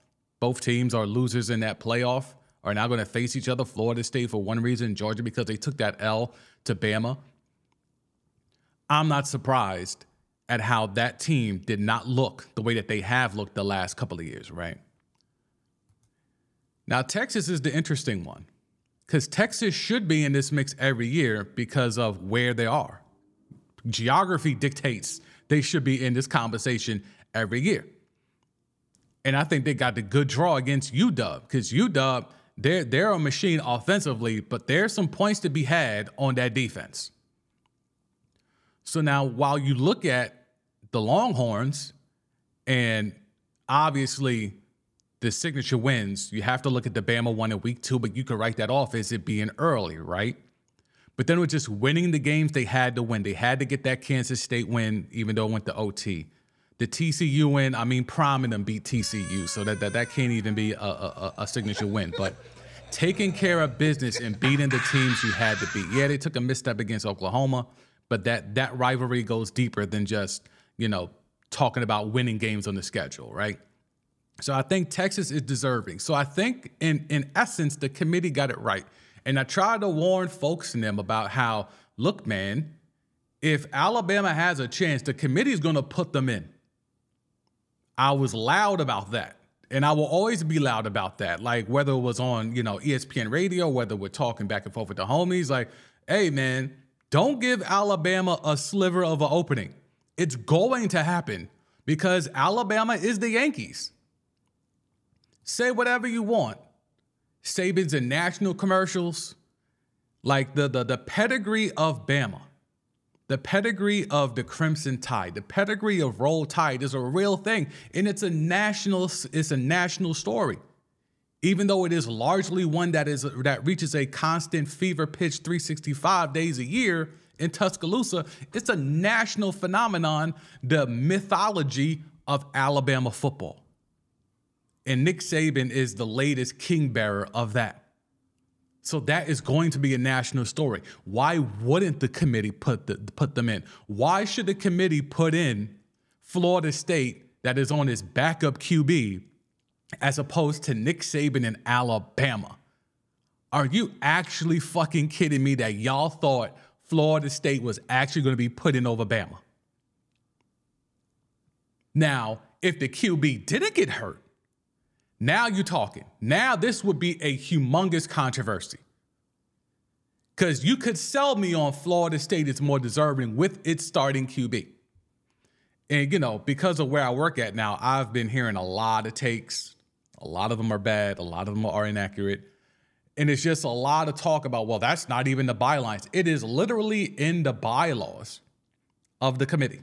Both teams are losers in that playoff are now going to face each other. Florida State for one reason, Georgia because they took that L to Bama. I'm not surprised at how that team did not look the way that they have looked the last couple of years, right? Now, Texas is the interesting one because Texas should be in this mix every year because of where they are. Geography dictates they should be in this conversation every year. And I think they got the good draw against UW because UW they're they're a machine offensively, but there's some points to be had on that defense. So now while you look at the Longhorns and obviously the signature wins, you have to look at the Bama one in week two, but you can write that off as it being early, right? But then with just winning the games they had to win. They had to get that Kansas State win, even though it went to OT. The TCU win, I mean, priming them beat TCU, so that, that, that can't even be a, a, a signature win. But taking care of business and beating the teams you had to beat. Yeah, they took a misstep against Oklahoma, but that that rivalry goes deeper than just, you know, talking about winning games on the schedule, right? So I think Texas is deserving. So I think in in essence the committee got it right. And I tried to warn folks in them about how, look, man, if Alabama has a chance, the committee is going to put them in. I was loud about that. And I will always be loud about that. Like whether it was on, you know, ESPN radio, whether we're talking back and forth with the homies, like, hey man, don't give Alabama a sliver of an opening. It's going to happen because Alabama is the Yankees. Say whatever you want. Saban's in national commercials. Like the the the pedigree of Bama the pedigree of the Crimson Tide, the pedigree of Roll Tide is a real thing, and it's a national it's a national story. Even though it is largely one that is that reaches a constant fever pitch 365 days a year in Tuscaloosa, it's a national phenomenon, the mythology of Alabama football. And Nick Saban is the latest king bearer of that. So that is going to be a national story. Why wouldn't the committee put the, put them in? Why should the committee put in Florida State that is on its backup QB as opposed to Nick Saban in Alabama? Are you actually fucking kidding me that y'all thought Florida State was actually going to be put in over Bama? Now, if the QB didn't get hurt, now you're talking. Now this would be a humongous controversy. Because you could sell me on Florida State is more deserving with its starting QB. And, you know, because of where I work at now, I've been hearing a lot of takes. A lot of them are bad, a lot of them are inaccurate. And it's just a lot of talk about, well, that's not even the bylines. It is literally in the bylaws of the committee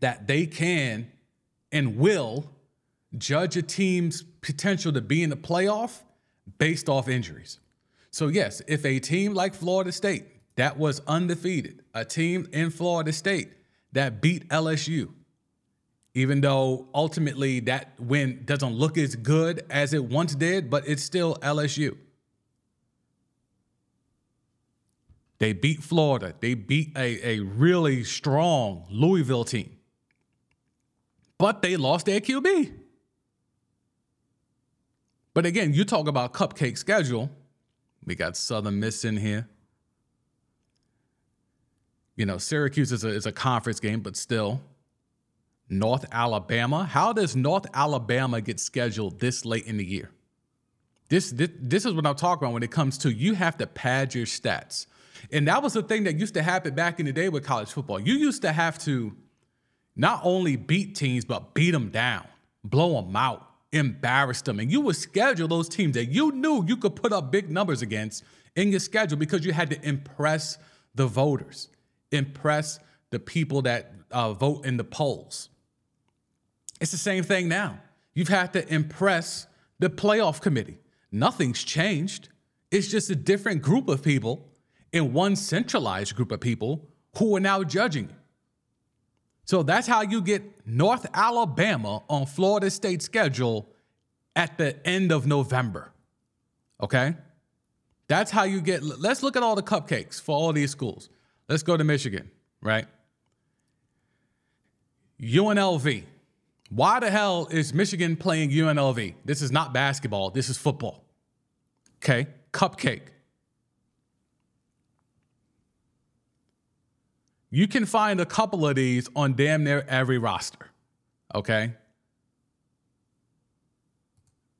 that they can and will judge a team's potential to be in the playoff based off injuries. So, yes, if a team like Florida State that was undefeated, a team in Florida State that beat LSU, even though ultimately that win doesn't look as good as it once did, but it's still LSU. They beat Florida. They beat a, a really strong Louisville team. But they lost their QB. But again, you talk about cupcake schedule. We got Southern Miss in here. You know, Syracuse is a, is a conference game, but still. North Alabama. How does North Alabama get scheduled this late in the year? This, this, this is what I'm talking about when it comes to you have to pad your stats. And that was the thing that used to happen back in the day with college football. You used to have to not only beat teams, but beat them down, blow them out, embarrass them. And you would schedule those teams that you knew you could put up big numbers against in your schedule because you had to impress the voters, impress the people that uh, vote in the polls. It's the same thing now. You've had to impress the playoff committee. Nothing's changed. It's just a different group of people in one centralized group of people who are now judging you. So that's how you get North Alabama on Florida State schedule at the end of November. Okay? That's how you get. Let's look at all the cupcakes for all these schools. Let's go to Michigan, right? UNLV. Why the hell is Michigan playing UNLV? This is not basketball, this is football. Okay? Cupcake. You can find a couple of these on damn near every roster. Okay?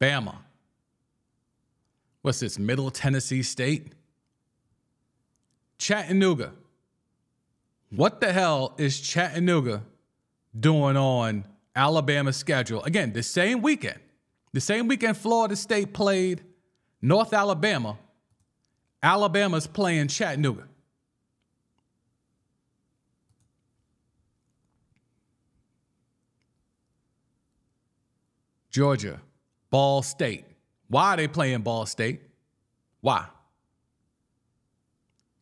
Bama. What's this? Middle Tennessee State? Chattanooga. What the hell is Chattanooga doing on Alabama's schedule? Again, the same weekend. The same weekend Florida State played North Alabama. Alabama's playing Chattanooga. Georgia, Ball State. Why are they playing Ball State? Why?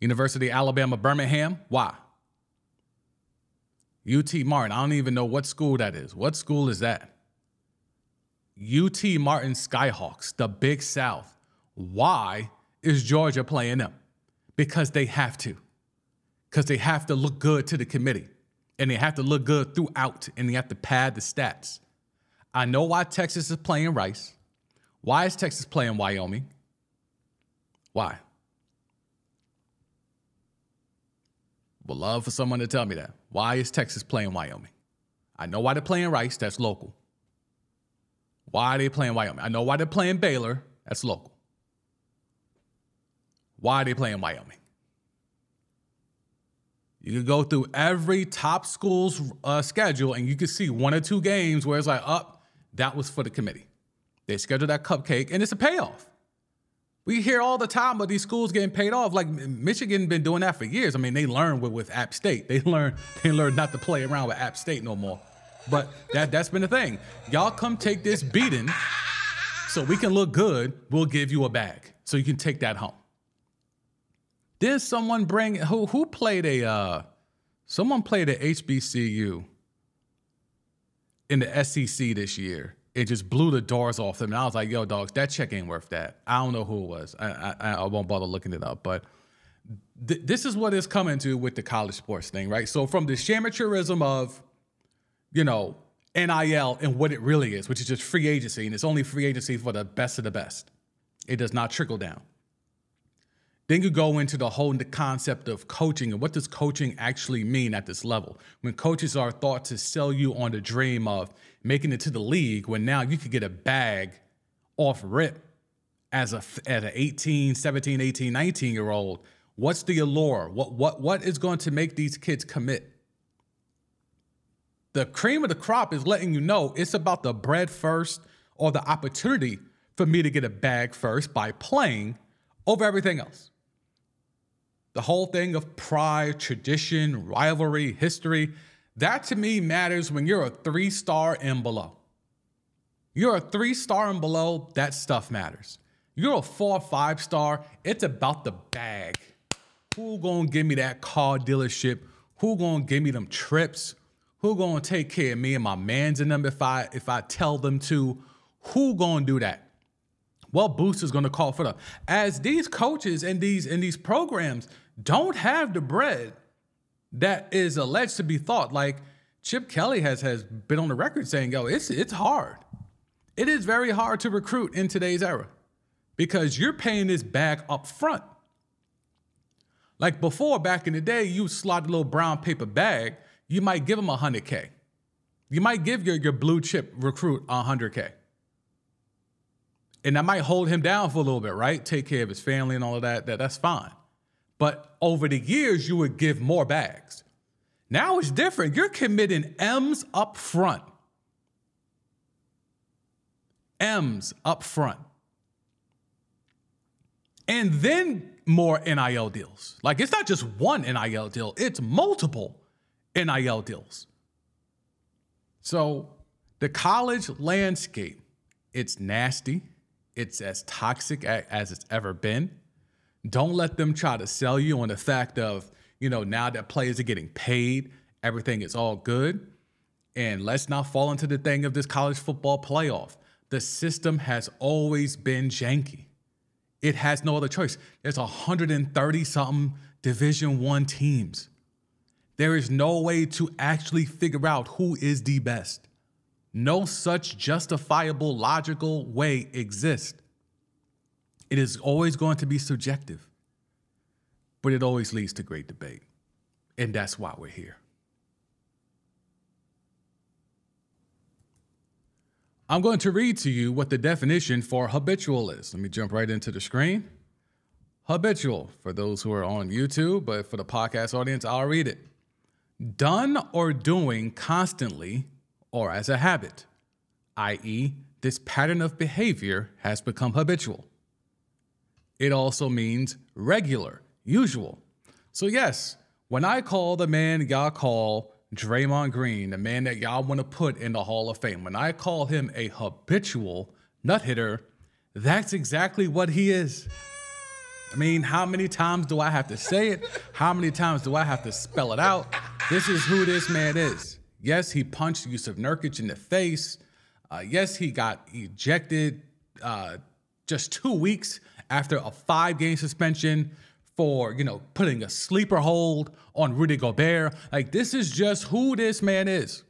University of Alabama, Birmingham. Why? UT Martin. I don't even know what school that is. What school is that? UT Martin Skyhawks, the Big South. Why is Georgia playing them? Because they have to. Because they have to look good to the committee. And they have to look good throughout. And they have to pad the stats. I know why Texas is playing Rice. Why is Texas playing Wyoming? Why? Would love for someone to tell me that. Why is Texas playing Wyoming? I know why they're playing Rice, that's local. Why are they playing Wyoming? I know why they're playing Baylor, that's local. Why are they playing Wyoming? You could go through every top school's uh, schedule and you could see one or two games where it's like, up, oh, that was for the committee. They scheduled that cupcake and it's a payoff. We hear all the time about these schools getting paid off. Like Michigan been doing that for years. I mean, they learned with, with App State. They learned they learned not to play around with App State no more. But that that's been the thing. Y'all come take this beating so we can look good. We'll give you a bag so you can take that home. Then someone bring who who played a uh, someone played a HBCU in the SEC this year it just blew the doors off them. And I was like, yo, dogs, that check ain't worth that. I don't know who it was. I, I, I won't bother looking it up. But th- this is what it's coming to with the college sports thing, right? So from the amateurism of, you know, NIL and what it really is, which is just free agency, and it's only free agency for the best of the best. It does not trickle down. Then you go into the whole the concept of coaching and what does coaching actually mean at this level? When coaches are thought to sell you on the dream of making it to the league, when now you could get a bag off rip as a as an 18, 17, 18, 19 year old, what's the allure? What what what is going to make these kids commit? The cream of the crop is letting you know it's about the bread first or the opportunity for me to get a bag first by playing over everything else. The whole thing of pride, tradition, rivalry, history, that to me matters when you're a three star and below. You're a three star and below, that stuff matters. You're a four five star, it's about the bag. Who gonna give me that car dealership? Who gonna give me them trips? Who gonna take care of me and my mans in them if I if I tell them to? Who gonna do that? What boost is gonna call for them? As these coaches and these in these programs, don't have the bread that is alleged to be thought. Like Chip Kelly has has been on the record saying, "Yo, it's it's hard. It is very hard to recruit in today's era because you're paying this back up front. Like before, back in the day, you slot a little brown paper bag, you might give them 100K. You might give your, your blue chip recruit 100K. And that might hold him down for a little bit, right? Take care of his family and all of that. that that's fine. But over the years, you would give more bags. Now it's different. You're committing M's up front. M's up front. And then more NIL deals. Like it's not just one NIL deal, it's multiple NIL deals. So the college landscape, it's nasty. It's as toxic as it's ever been. Don't let them try to sell you on the fact of, you know, now that players are getting paid, everything is all good. And let's not fall into the thing of this college football playoff. The system has always been janky. It has no other choice. There's 130 something Division 1 teams. There is no way to actually figure out who is the best. No such justifiable, logical way exists. It is always going to be subjective, but it always leads to great debate. And that's why we're here. I'm going to read to you what the definition for habitual is. Let me jump right into the screen. Habitual, for those who are on YouTube, but for the podcast audience, I'll read it. Done or doing constantly or as a habit, i.e., this pattern of behavior has become habitual. It also means regular, usual. So, yes, when I call the man y'all call Draymond Green, the man that y'all want to put in the Hall of Fame, when I call him a habitual nut hitter, that's exactly what he is. I mean, how many times do I have to say it? How many times do I have to spell it out? This is who this man is. Yes, he punched Jusuf Nurkic in the face. Uh, yes, he got ejected uh, just two weeks after a five game suspension for, you know, putting a sleeper hold on Rudy Gobert. Like, this is just who this man is.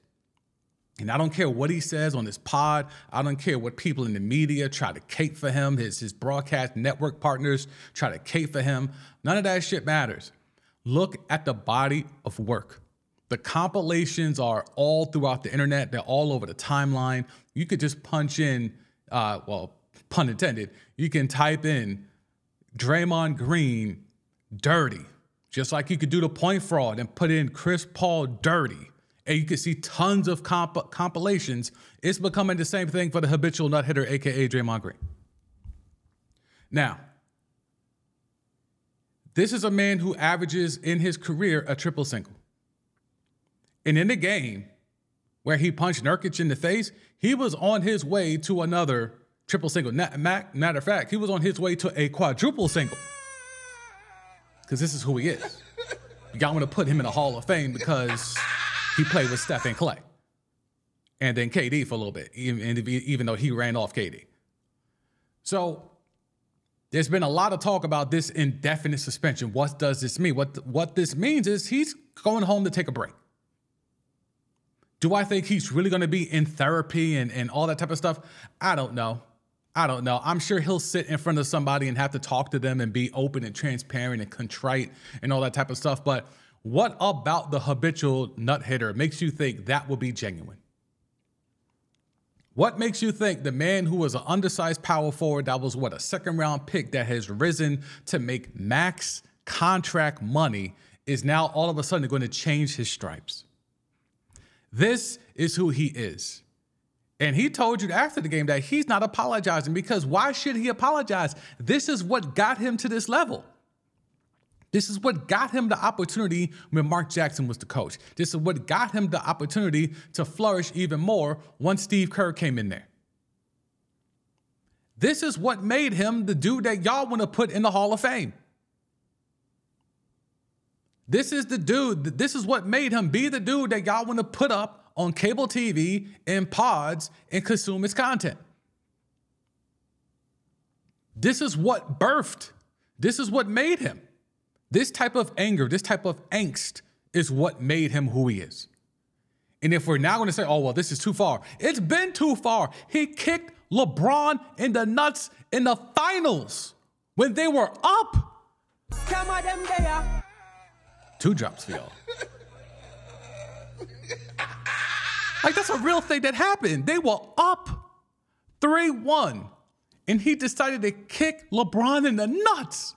And I don't care what he says on this pod. I don't care what people in the media try to cape for him, his, his broadcast network partners try to cape for him. None of that shit matters. Look at the body of work. The compilations are all throughout the internet, they're all over the timeline. You could just punch in, uh, well, pun intended, you can type in Draymond Green dirty, just like you could do the point fraud and put in Chris Paul dirty. And you can see tons of comp- compilations. It's becoming the same thing for the habitual nut hitter, aka Draymond Green. Now, this is a man who averages in his career a triple single. And in the game where he punched Nurkic in the face, he was on his way to another triple single. Matter of fact, he was on his way to a quadruple single. Because this is who he is. Y'all want to put him in the Hall of Fame because he played with Steph and Clay. And then KD for a little bit, even, even though he ran off KD. So there's been a lot of talk about this indefinite suspension. What does this mean? What, what this means is he's going home to take a break. Do I think he's really going to be in therapy and, and all that type of stuff? I don't know. I don't know. I'm sure he'll sit in front of somebody and have to talk to them and be open and transparent and contrite and all that type of stuff. But what about the habitual nut hitter makes you think that will be genuine? What makes you think the man who was an undersized power forward that was what a second round pick that has risen to make max contract money is now all of a sudden going to change his stripes? This is who he is. And he told you after the game that he's not apologizing because why should he apologize? This is what got him to this level. This is what got him the opportunity when Mark Jackson was the coach. This is what got him the opportunity to flourish even more once Steve Kerr came in there. This is what made him the dude that y'all want to put in the Hall of Fame. This is the dude, this is what made him be the dude that y'all want to put up on cable TV and pods and consume his content. This is what birthed, this is what made him. This type of anger, this type of angst is what made him who he is. And if we're now going to say, oh, well, this is too far, it's been too far. He kicked LeBron in the nuts in the finals when they were up. Two drops for y'all. like, that's a real thing that happened. They were up 3 1, and he decided to kick LeBron in the nuts.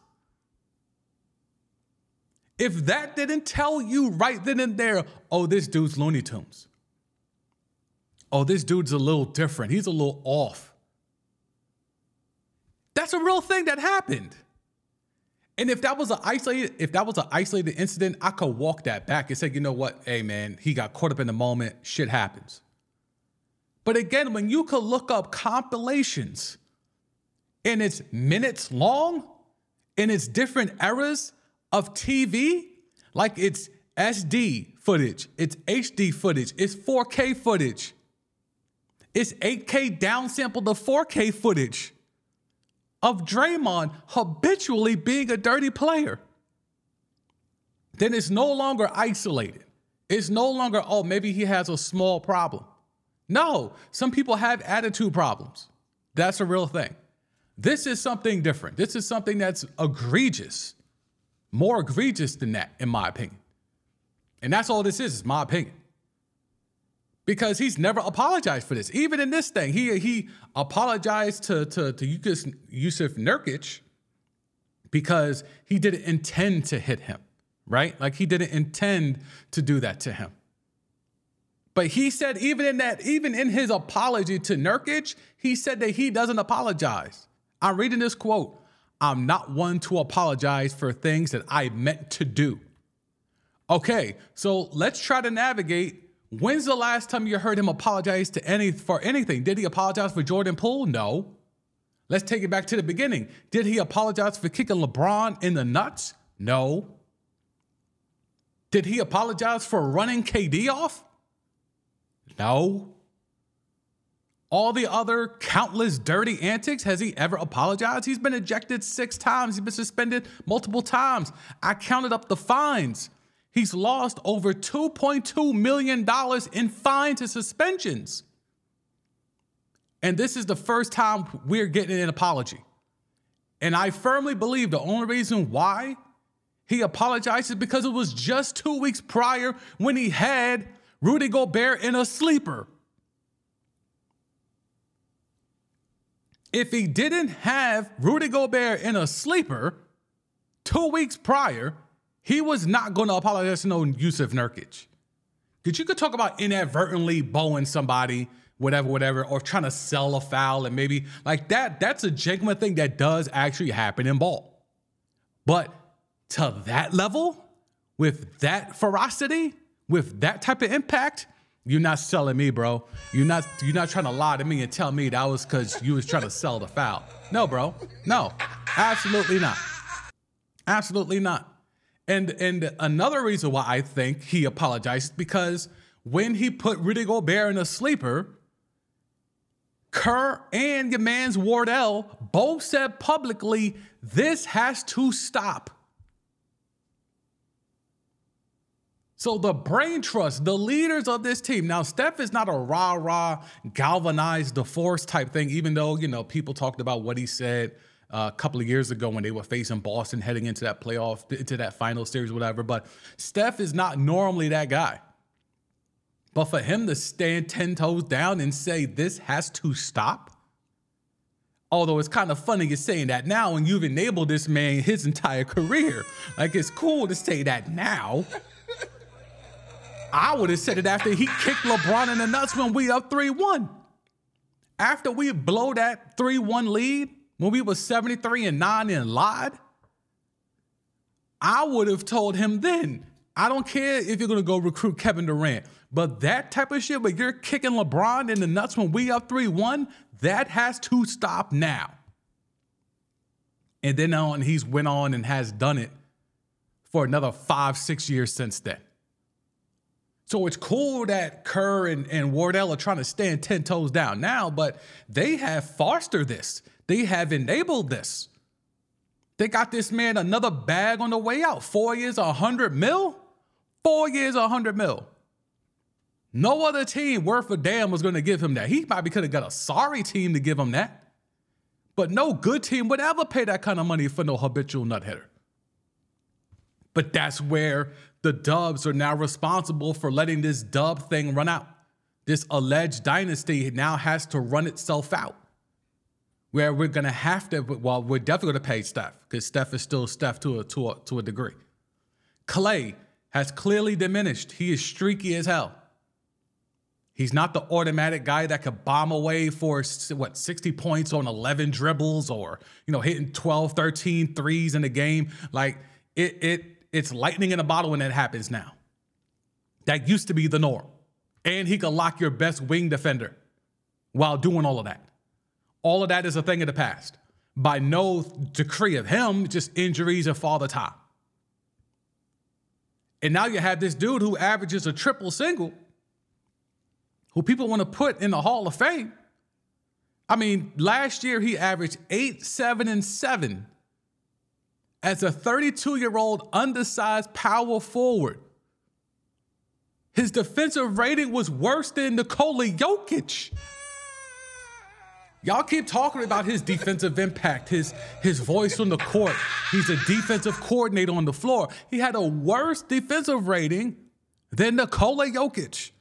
If that didn't tell you right then and there, oh, this dude's Looney Tunes. Oh, this dude's a little different. He's a little off. That's a real thing that happened. And if that was an isolated, if that was an isolated incident, I could walk that back and say, you know what, hey man, he got caught up in the moment. Shit happens. But again, when you could look up compilations and it's minutes long and it's different eras of TV, like it's SD footage, it's HD footage, it's 4K footage, it's 8K downsampled to 4K footage of Draymond habitually being a dirty player. Then it's no longer isolated. It's no longer, oh, maybe he has a small problem. No, some people have attitude problems. That's a real thing. This is something different. This is something that's egregious, more egregious than that, in my opinion. And that's all this is, is my opinion. Because he's never apologized for this. Even in this thing, he he apologized to to to Jusuf Nurkic because he didn't intend to hit him, right? Like he didn't intend to do that to him. But he said, even in that, even in his apology to Nurkic, he said that he doesn't apologize. I'm reading this quote. I'm not one to apologize for things that I meant to do. Okay, so let's try to navigate. When's the last time you heard him apologize to any for anything? Did he apologize for Jordan Poole? No. Let's take it back to the beginning. Did he apologize for kicking LeBron in the nuts? No. Did he apologize for running KD off? No. All the other countless dirty antics, has he ever apologized? He's been ejected six times. He's been suspended multiple times. I counted up the fines. He's lost over $2.2 million in fines and suspensions. And this is the first time we're getting an apology. And I firmly believe the only reason why he apologized is because it was just two weeks prior when he had Rudy Gobert in a sleeper. If he didn't have Rudy Gobert in a sleeper two weeks prior, he was not going to apologize to no Jusuf Nurkic. Because you could talk about inadvertently bowing somebody, whatever, whatever, or trying to sell a foul and maybe like that. That's a genuine thing that does actually happen in ball. But to that level, with that ferocity, with that type of impact, you're not selling me, bro. You're not you're not trying to lie to me and tell me that was because you was trying to sell the foul. No, bro. No, absolutely not. Absolutely not. And and another reason why I think he apologized because when he put Rudy Gobert in a sleeper, Kerr and your man's Wardell both said publicly, this has to stop. So the brain trust, the leaders of this team. Now, Steph is not a rah rah, galvanize the force type thing, even though, you know, people talked about what he said a couple of years ago when they were facing Boston heading into that playoff, into that final series, whatever. But Steph is not normally that guy. But for him to stand 10 toes down and say this has to stop, although it's kind of funny you're saying that now when you've enabled this man his entire career. Like it's cool to say that now. I would have said it after he kicked LeBron in the nuts when we up 3-1. After we blow that 3-1 lead, when we were 73 and 9 and lied, I would have told him then, I don't care if you're gonna go recruit Kevin Durant, but that type of shit where you're kicking LeBron in the nuts when we up 3-1, that has to stop now. And then on, he's went on and has done it for another five, six years since then. So it's cool that Kerr and, and Wardell are trying to stand 10 toes down now, but they have fostered this. They have enabled this. They got this man another bag on the way out. Four years, a hundred mil? Four years, a hundred mil. No other team worth a damn was going to give him that. He probably could have got a sorry team to give him that. But no good team would ever pay that kind of money for no habitual nut hitter. But that's where the Dubs are now responsible for letting this Dub thing run out. This alleged dynasty now has to run itself out. Where we're gonna have to, well, we're definitely gonna pay Steph because Steph is still Steph to a, to a to a degree. Clay has clearly diminished. He is streaky as hell. He's not the automatic guy that could bomb away for what 60 points on 11 dribbles or, you know, hitting 12, 13 threes in a game. Like it it it's lightning in a bottle when that happens now. That used to be the norm. And he could lock your best wing defender while doing all of that. All of that is a thing of the past. By no decree of him, just injuries and the top. And now you have this dude who averages a triple single, who people want to put in the Hall of Fame. I mean, last year he averaged eight, seven, and seven as a 32 year old undersized power forward. His defensive rating was worse than Nikola Jokic. Y'all keep talking about his defensive impact, his, his voice on the court. He's a defensive coordinator on the floor. He had a worse defensive rating than Nikola Jokic,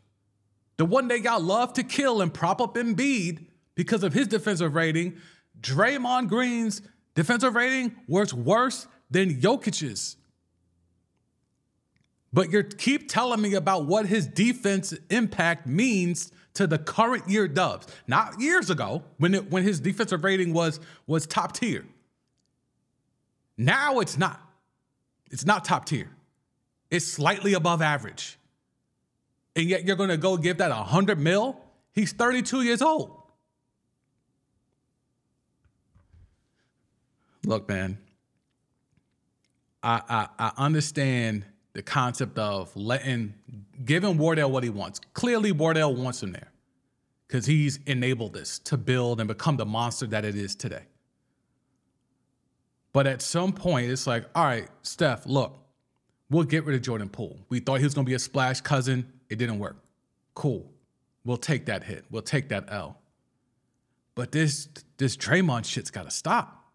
the one they all love to kill and prop up Embiid because of his defensive rating. Draymond Green's defensive rating was worse than Jokic's. But you keep telling me about what his defense impact means to the current year Dubs. Not years ago when it, when his defensive rating was was top tier. Now it's not. It's not top tier. It's slightly above average. And yet you're going to go give that 100 mil? He's 32 years old. Look, man, I, I, I understand the concept of letting giving Wardell what he wants. Clearly, Wardell wants him there because he's enabled this to build and become the monster that it is today. But at some point, it's like, all right, Steph, look, we'll get rid of Jordan Poole. We thought he was going to be a splash cousin. It didn't work. Cool. We'll take that hit. We'll take that L. But this this Draymond shit's got to stop.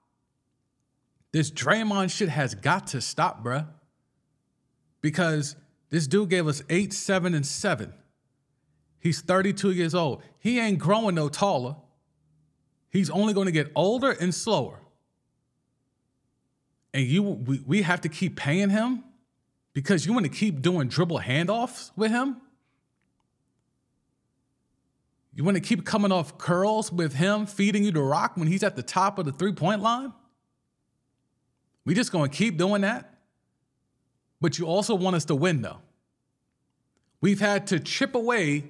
This Draymond shit has got to stop, bruh. Because this dude gave us eight, seven, and seven. He's 32 years old. He ain't growing no taller. He's only going to get older and slower. And you we, we have to keep paying him because you want to keep doing dribble handoffs with him? You want to keep coming off curls with him feeding you the rock when he's at the top of the three-point line? We just going to keep doing that? But you also want us to win, though. We've had to chip away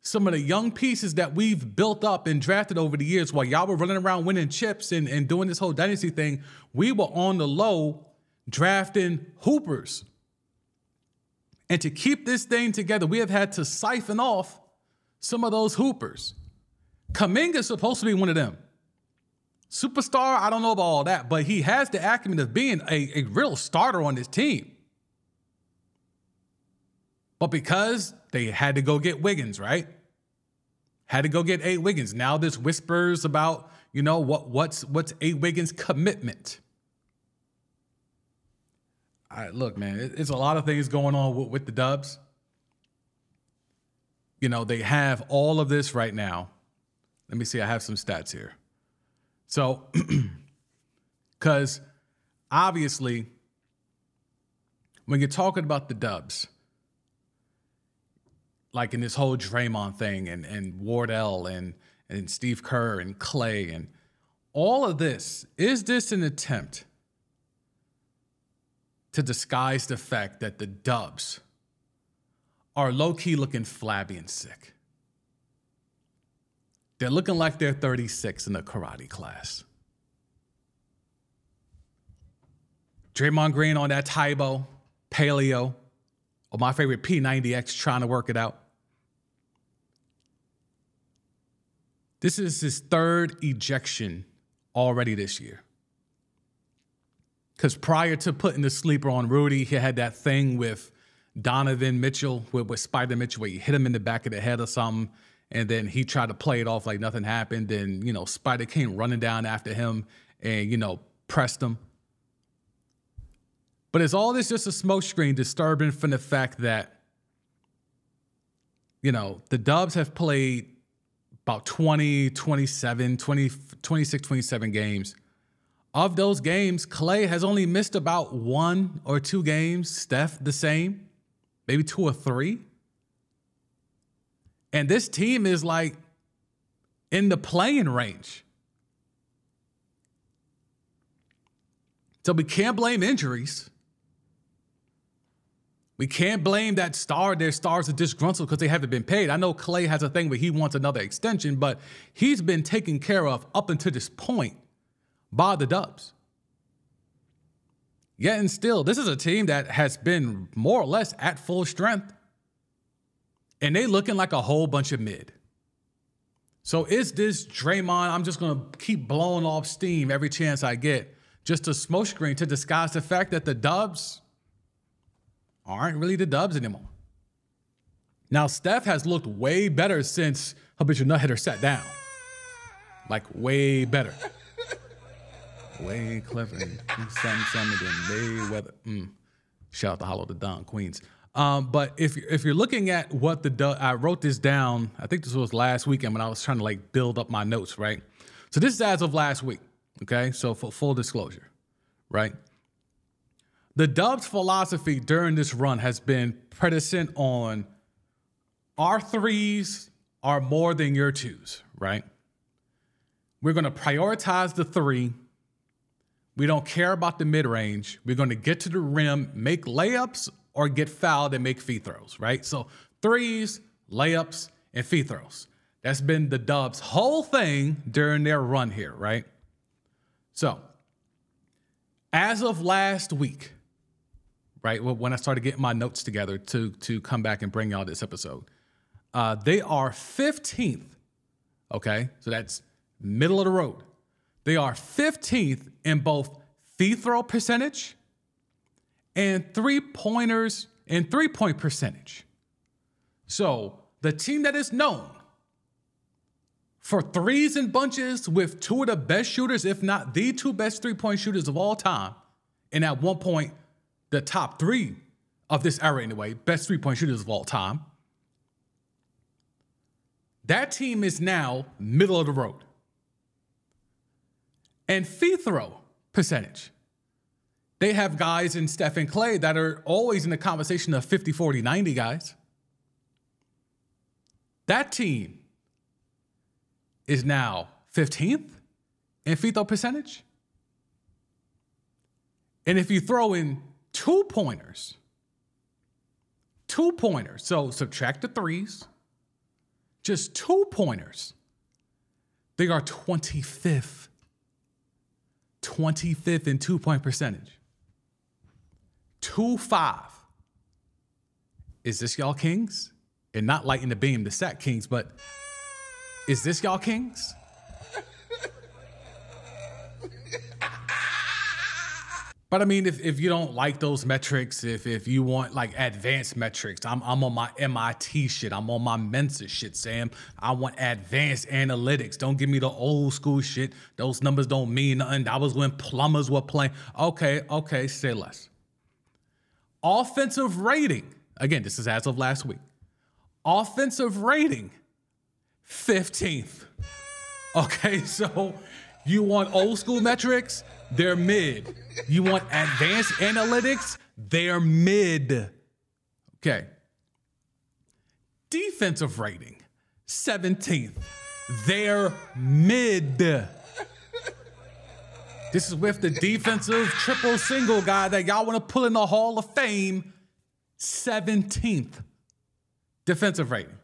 some of the young pieces that we've built up and drafted over the years while y'all were running around winning chips and, and doing this whole dynasty thing. We were on the low drafting hoopers. And to keep this thing together, we have had to siphon off some of those hoopers. Kuminga's supposed to be one of them. Superstar, I don't know about all that, but he has the acumen of being a, a real starter on this team. But because they had to go get Wiggins, right? Had to go get A. Wiggins. Now there's whispers about, you know, what what's what's A. Wiggins' commitment. Right, look, man, it's a lot of things going on with, with the Dubs. You know, they have all of this right now. Let me see, I have some stats here. So, because obviously, when you're talking about the Dubs, like in this whole Draymond thing and, and Wardell and, and Steve Kerr and Clay and all of this, is this an attempt to disguise the fact that the Dubs are low key looking flabby and sick? They're looking like they're 36 in the karate class. Draymond Green on that Tae Bo, Paleo, or my favorite P90X trying to work it out. This is his third ejection already this year. Because prior to putting the sleeper on Rudy, he had that thing with Donovan Mitchell with, with Spider Mitchell, where you hit him in the back of the head or something, and then he tried to play it off like nothing happened. Then you know Spider came running down after him and you know pressed him. But is all this just a smokescreen disturbing from the fact that you know the Dubs have played about 20, 27, 20, 26, 27 games. Of those games, Clay has only missed about one or two games. Steph, the same, maybe two or three. And this team is like in the playing range. So we can't blame injuries. We can't blame that star. Their stars are disgruntled because they haven't been paid. I know Clay has a thing where he wants another extension, but he's been taken care of up until this point by the Dubs. Yet and still, this is a team that has been more or less at full strength. And they looking like a whole bunch of mid. So is this Draymond? I'm just gonna keep blowing off steam every chance I get, just a smokescreen to disguise the fact that the Dubs aren't really the Dubs anymore. Now, Steph has looked way better since Habitual Nutheader sat down. Like, way better. way clever. Some, some of them. Mm. Shout out to Hollow the Don, Queens. Um, but if you're, if you're looking at what the I wrote this down. I think this was last weekend when I was trying to like build up my notes, right? So this is as of last week. Okay, so for full disclosure, right? The Dubs philosophy during this run has been predicent on our threes are more than your twos, right? We're going to prioritize the three. We don't care about the mid range. We're going to get to the rim, make layups, or get fouled and make free throws, right? So threes, layups, and free throws. That's been the Dubs' whole thing during their run here, right? So, as of last week, right? Well, when I started getting my notes together to to come back and bring y'all this episode, uh, they are 15th. Okay, so that's middle of the road. They are 15th in both free throw percentage and three pointers and three point percentage. So the team that is known for threes and bunches with two of the best shooters, if not the two best three point shooters of all time, and at one point the top three of this era anyway, best three point shooters of all time. That team is now middle of the road. And free throw percentage. They have guys in Steph and Clay that are always in the conversation of 50, 40, 90 guys. That team is now 15th in free throw percentage. And if you throw in two pointers. Two pointers. So subtract the threes, just two pointers. They are 25th. 25th in two point percentage. 2 5. Is this y'all kings? And not lighting the beam, the Sac Kings, but is this y'all kings? But I mean, if, if you don't like those metrics, if if you want like advanced metrics, I'm I'm on my MIT shit. I'm on my Mensa shit, Sam. I want advanced analytics. Don't give me the old school shit. Those numbers don't mean nothing. That was when plumbers were playing. Okay, okay, say less. Offensive rating. Again, this is as of last week. Offensive rating, 15th. Okay, so you want old school metrics? They're mid. You want advanced analytics? They're mid. Okay. Defensive rating, 17th. They're mid. This is with the defensive triple single guy that y'all want to pull in the Hall of Fame, 17th defensive rating.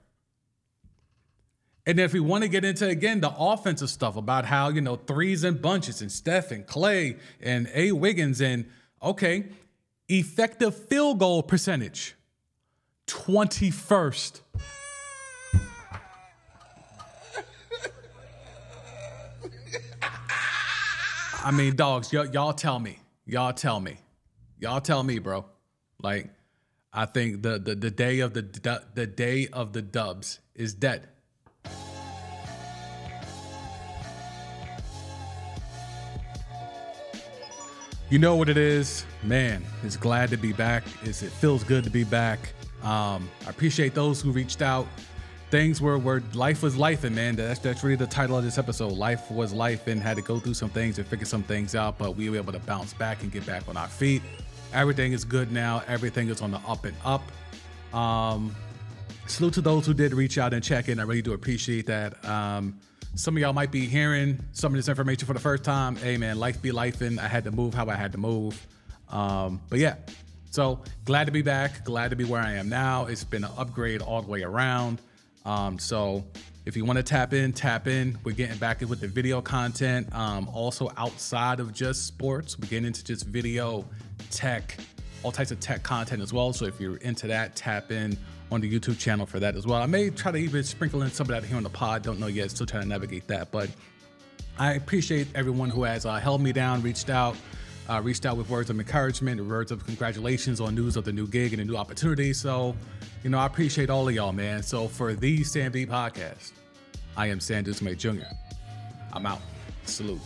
And if we want to get into again the offensive stuff about how, you know, threes and bunches and Steph and Clay and A. Wiggins and okay, effective field goal percentage, 21st. I mean, dogs, y- y'all tell me. Y'all tell me. Y'all tell me, bro. Like, I think the the, the day of the the day of the dubs is dead. You know what it is, man. It's glad to be back. It's, it feels good to be back. Um, I appreciate those who reached out. Things were where life was life, and man, that's that's really the title of this episode. Life was life, and had to go through some things and figure some things out, but we were able to bounce back and get back on our feet. Everything is good now. Everything is on the up and up. Um, salute to those who did reach out and check in. I really do appreciate that. Um, some of y'all might be hearing some of this information for the first time. Hey man, life be life, and I had to move how I had to move. Um, but yeah, so glad to be back. Glad to be where I am now. It's been an upgrade all the way around. Um, so if you want to tap in, tap in. We're getting back in with the video content. Um, also outside of just sports, we're getting into just video, tech, all types of tech content as well. So if you're into that, tap in on the YouTube channel for that as well. I may try to even sprinkle in some of that here on the pod. Don't know yet. Still trying to navigate that, but I appreciate everyone who has uh, held me down, reached out, uh, reached out with words of encouragement, words of congratulations on news of the new gig and the new opportunity. So, you know, I appreciate all of y'all, man. So for the Sam D podcast, I am Sanders May Jr. I'm out. Salute.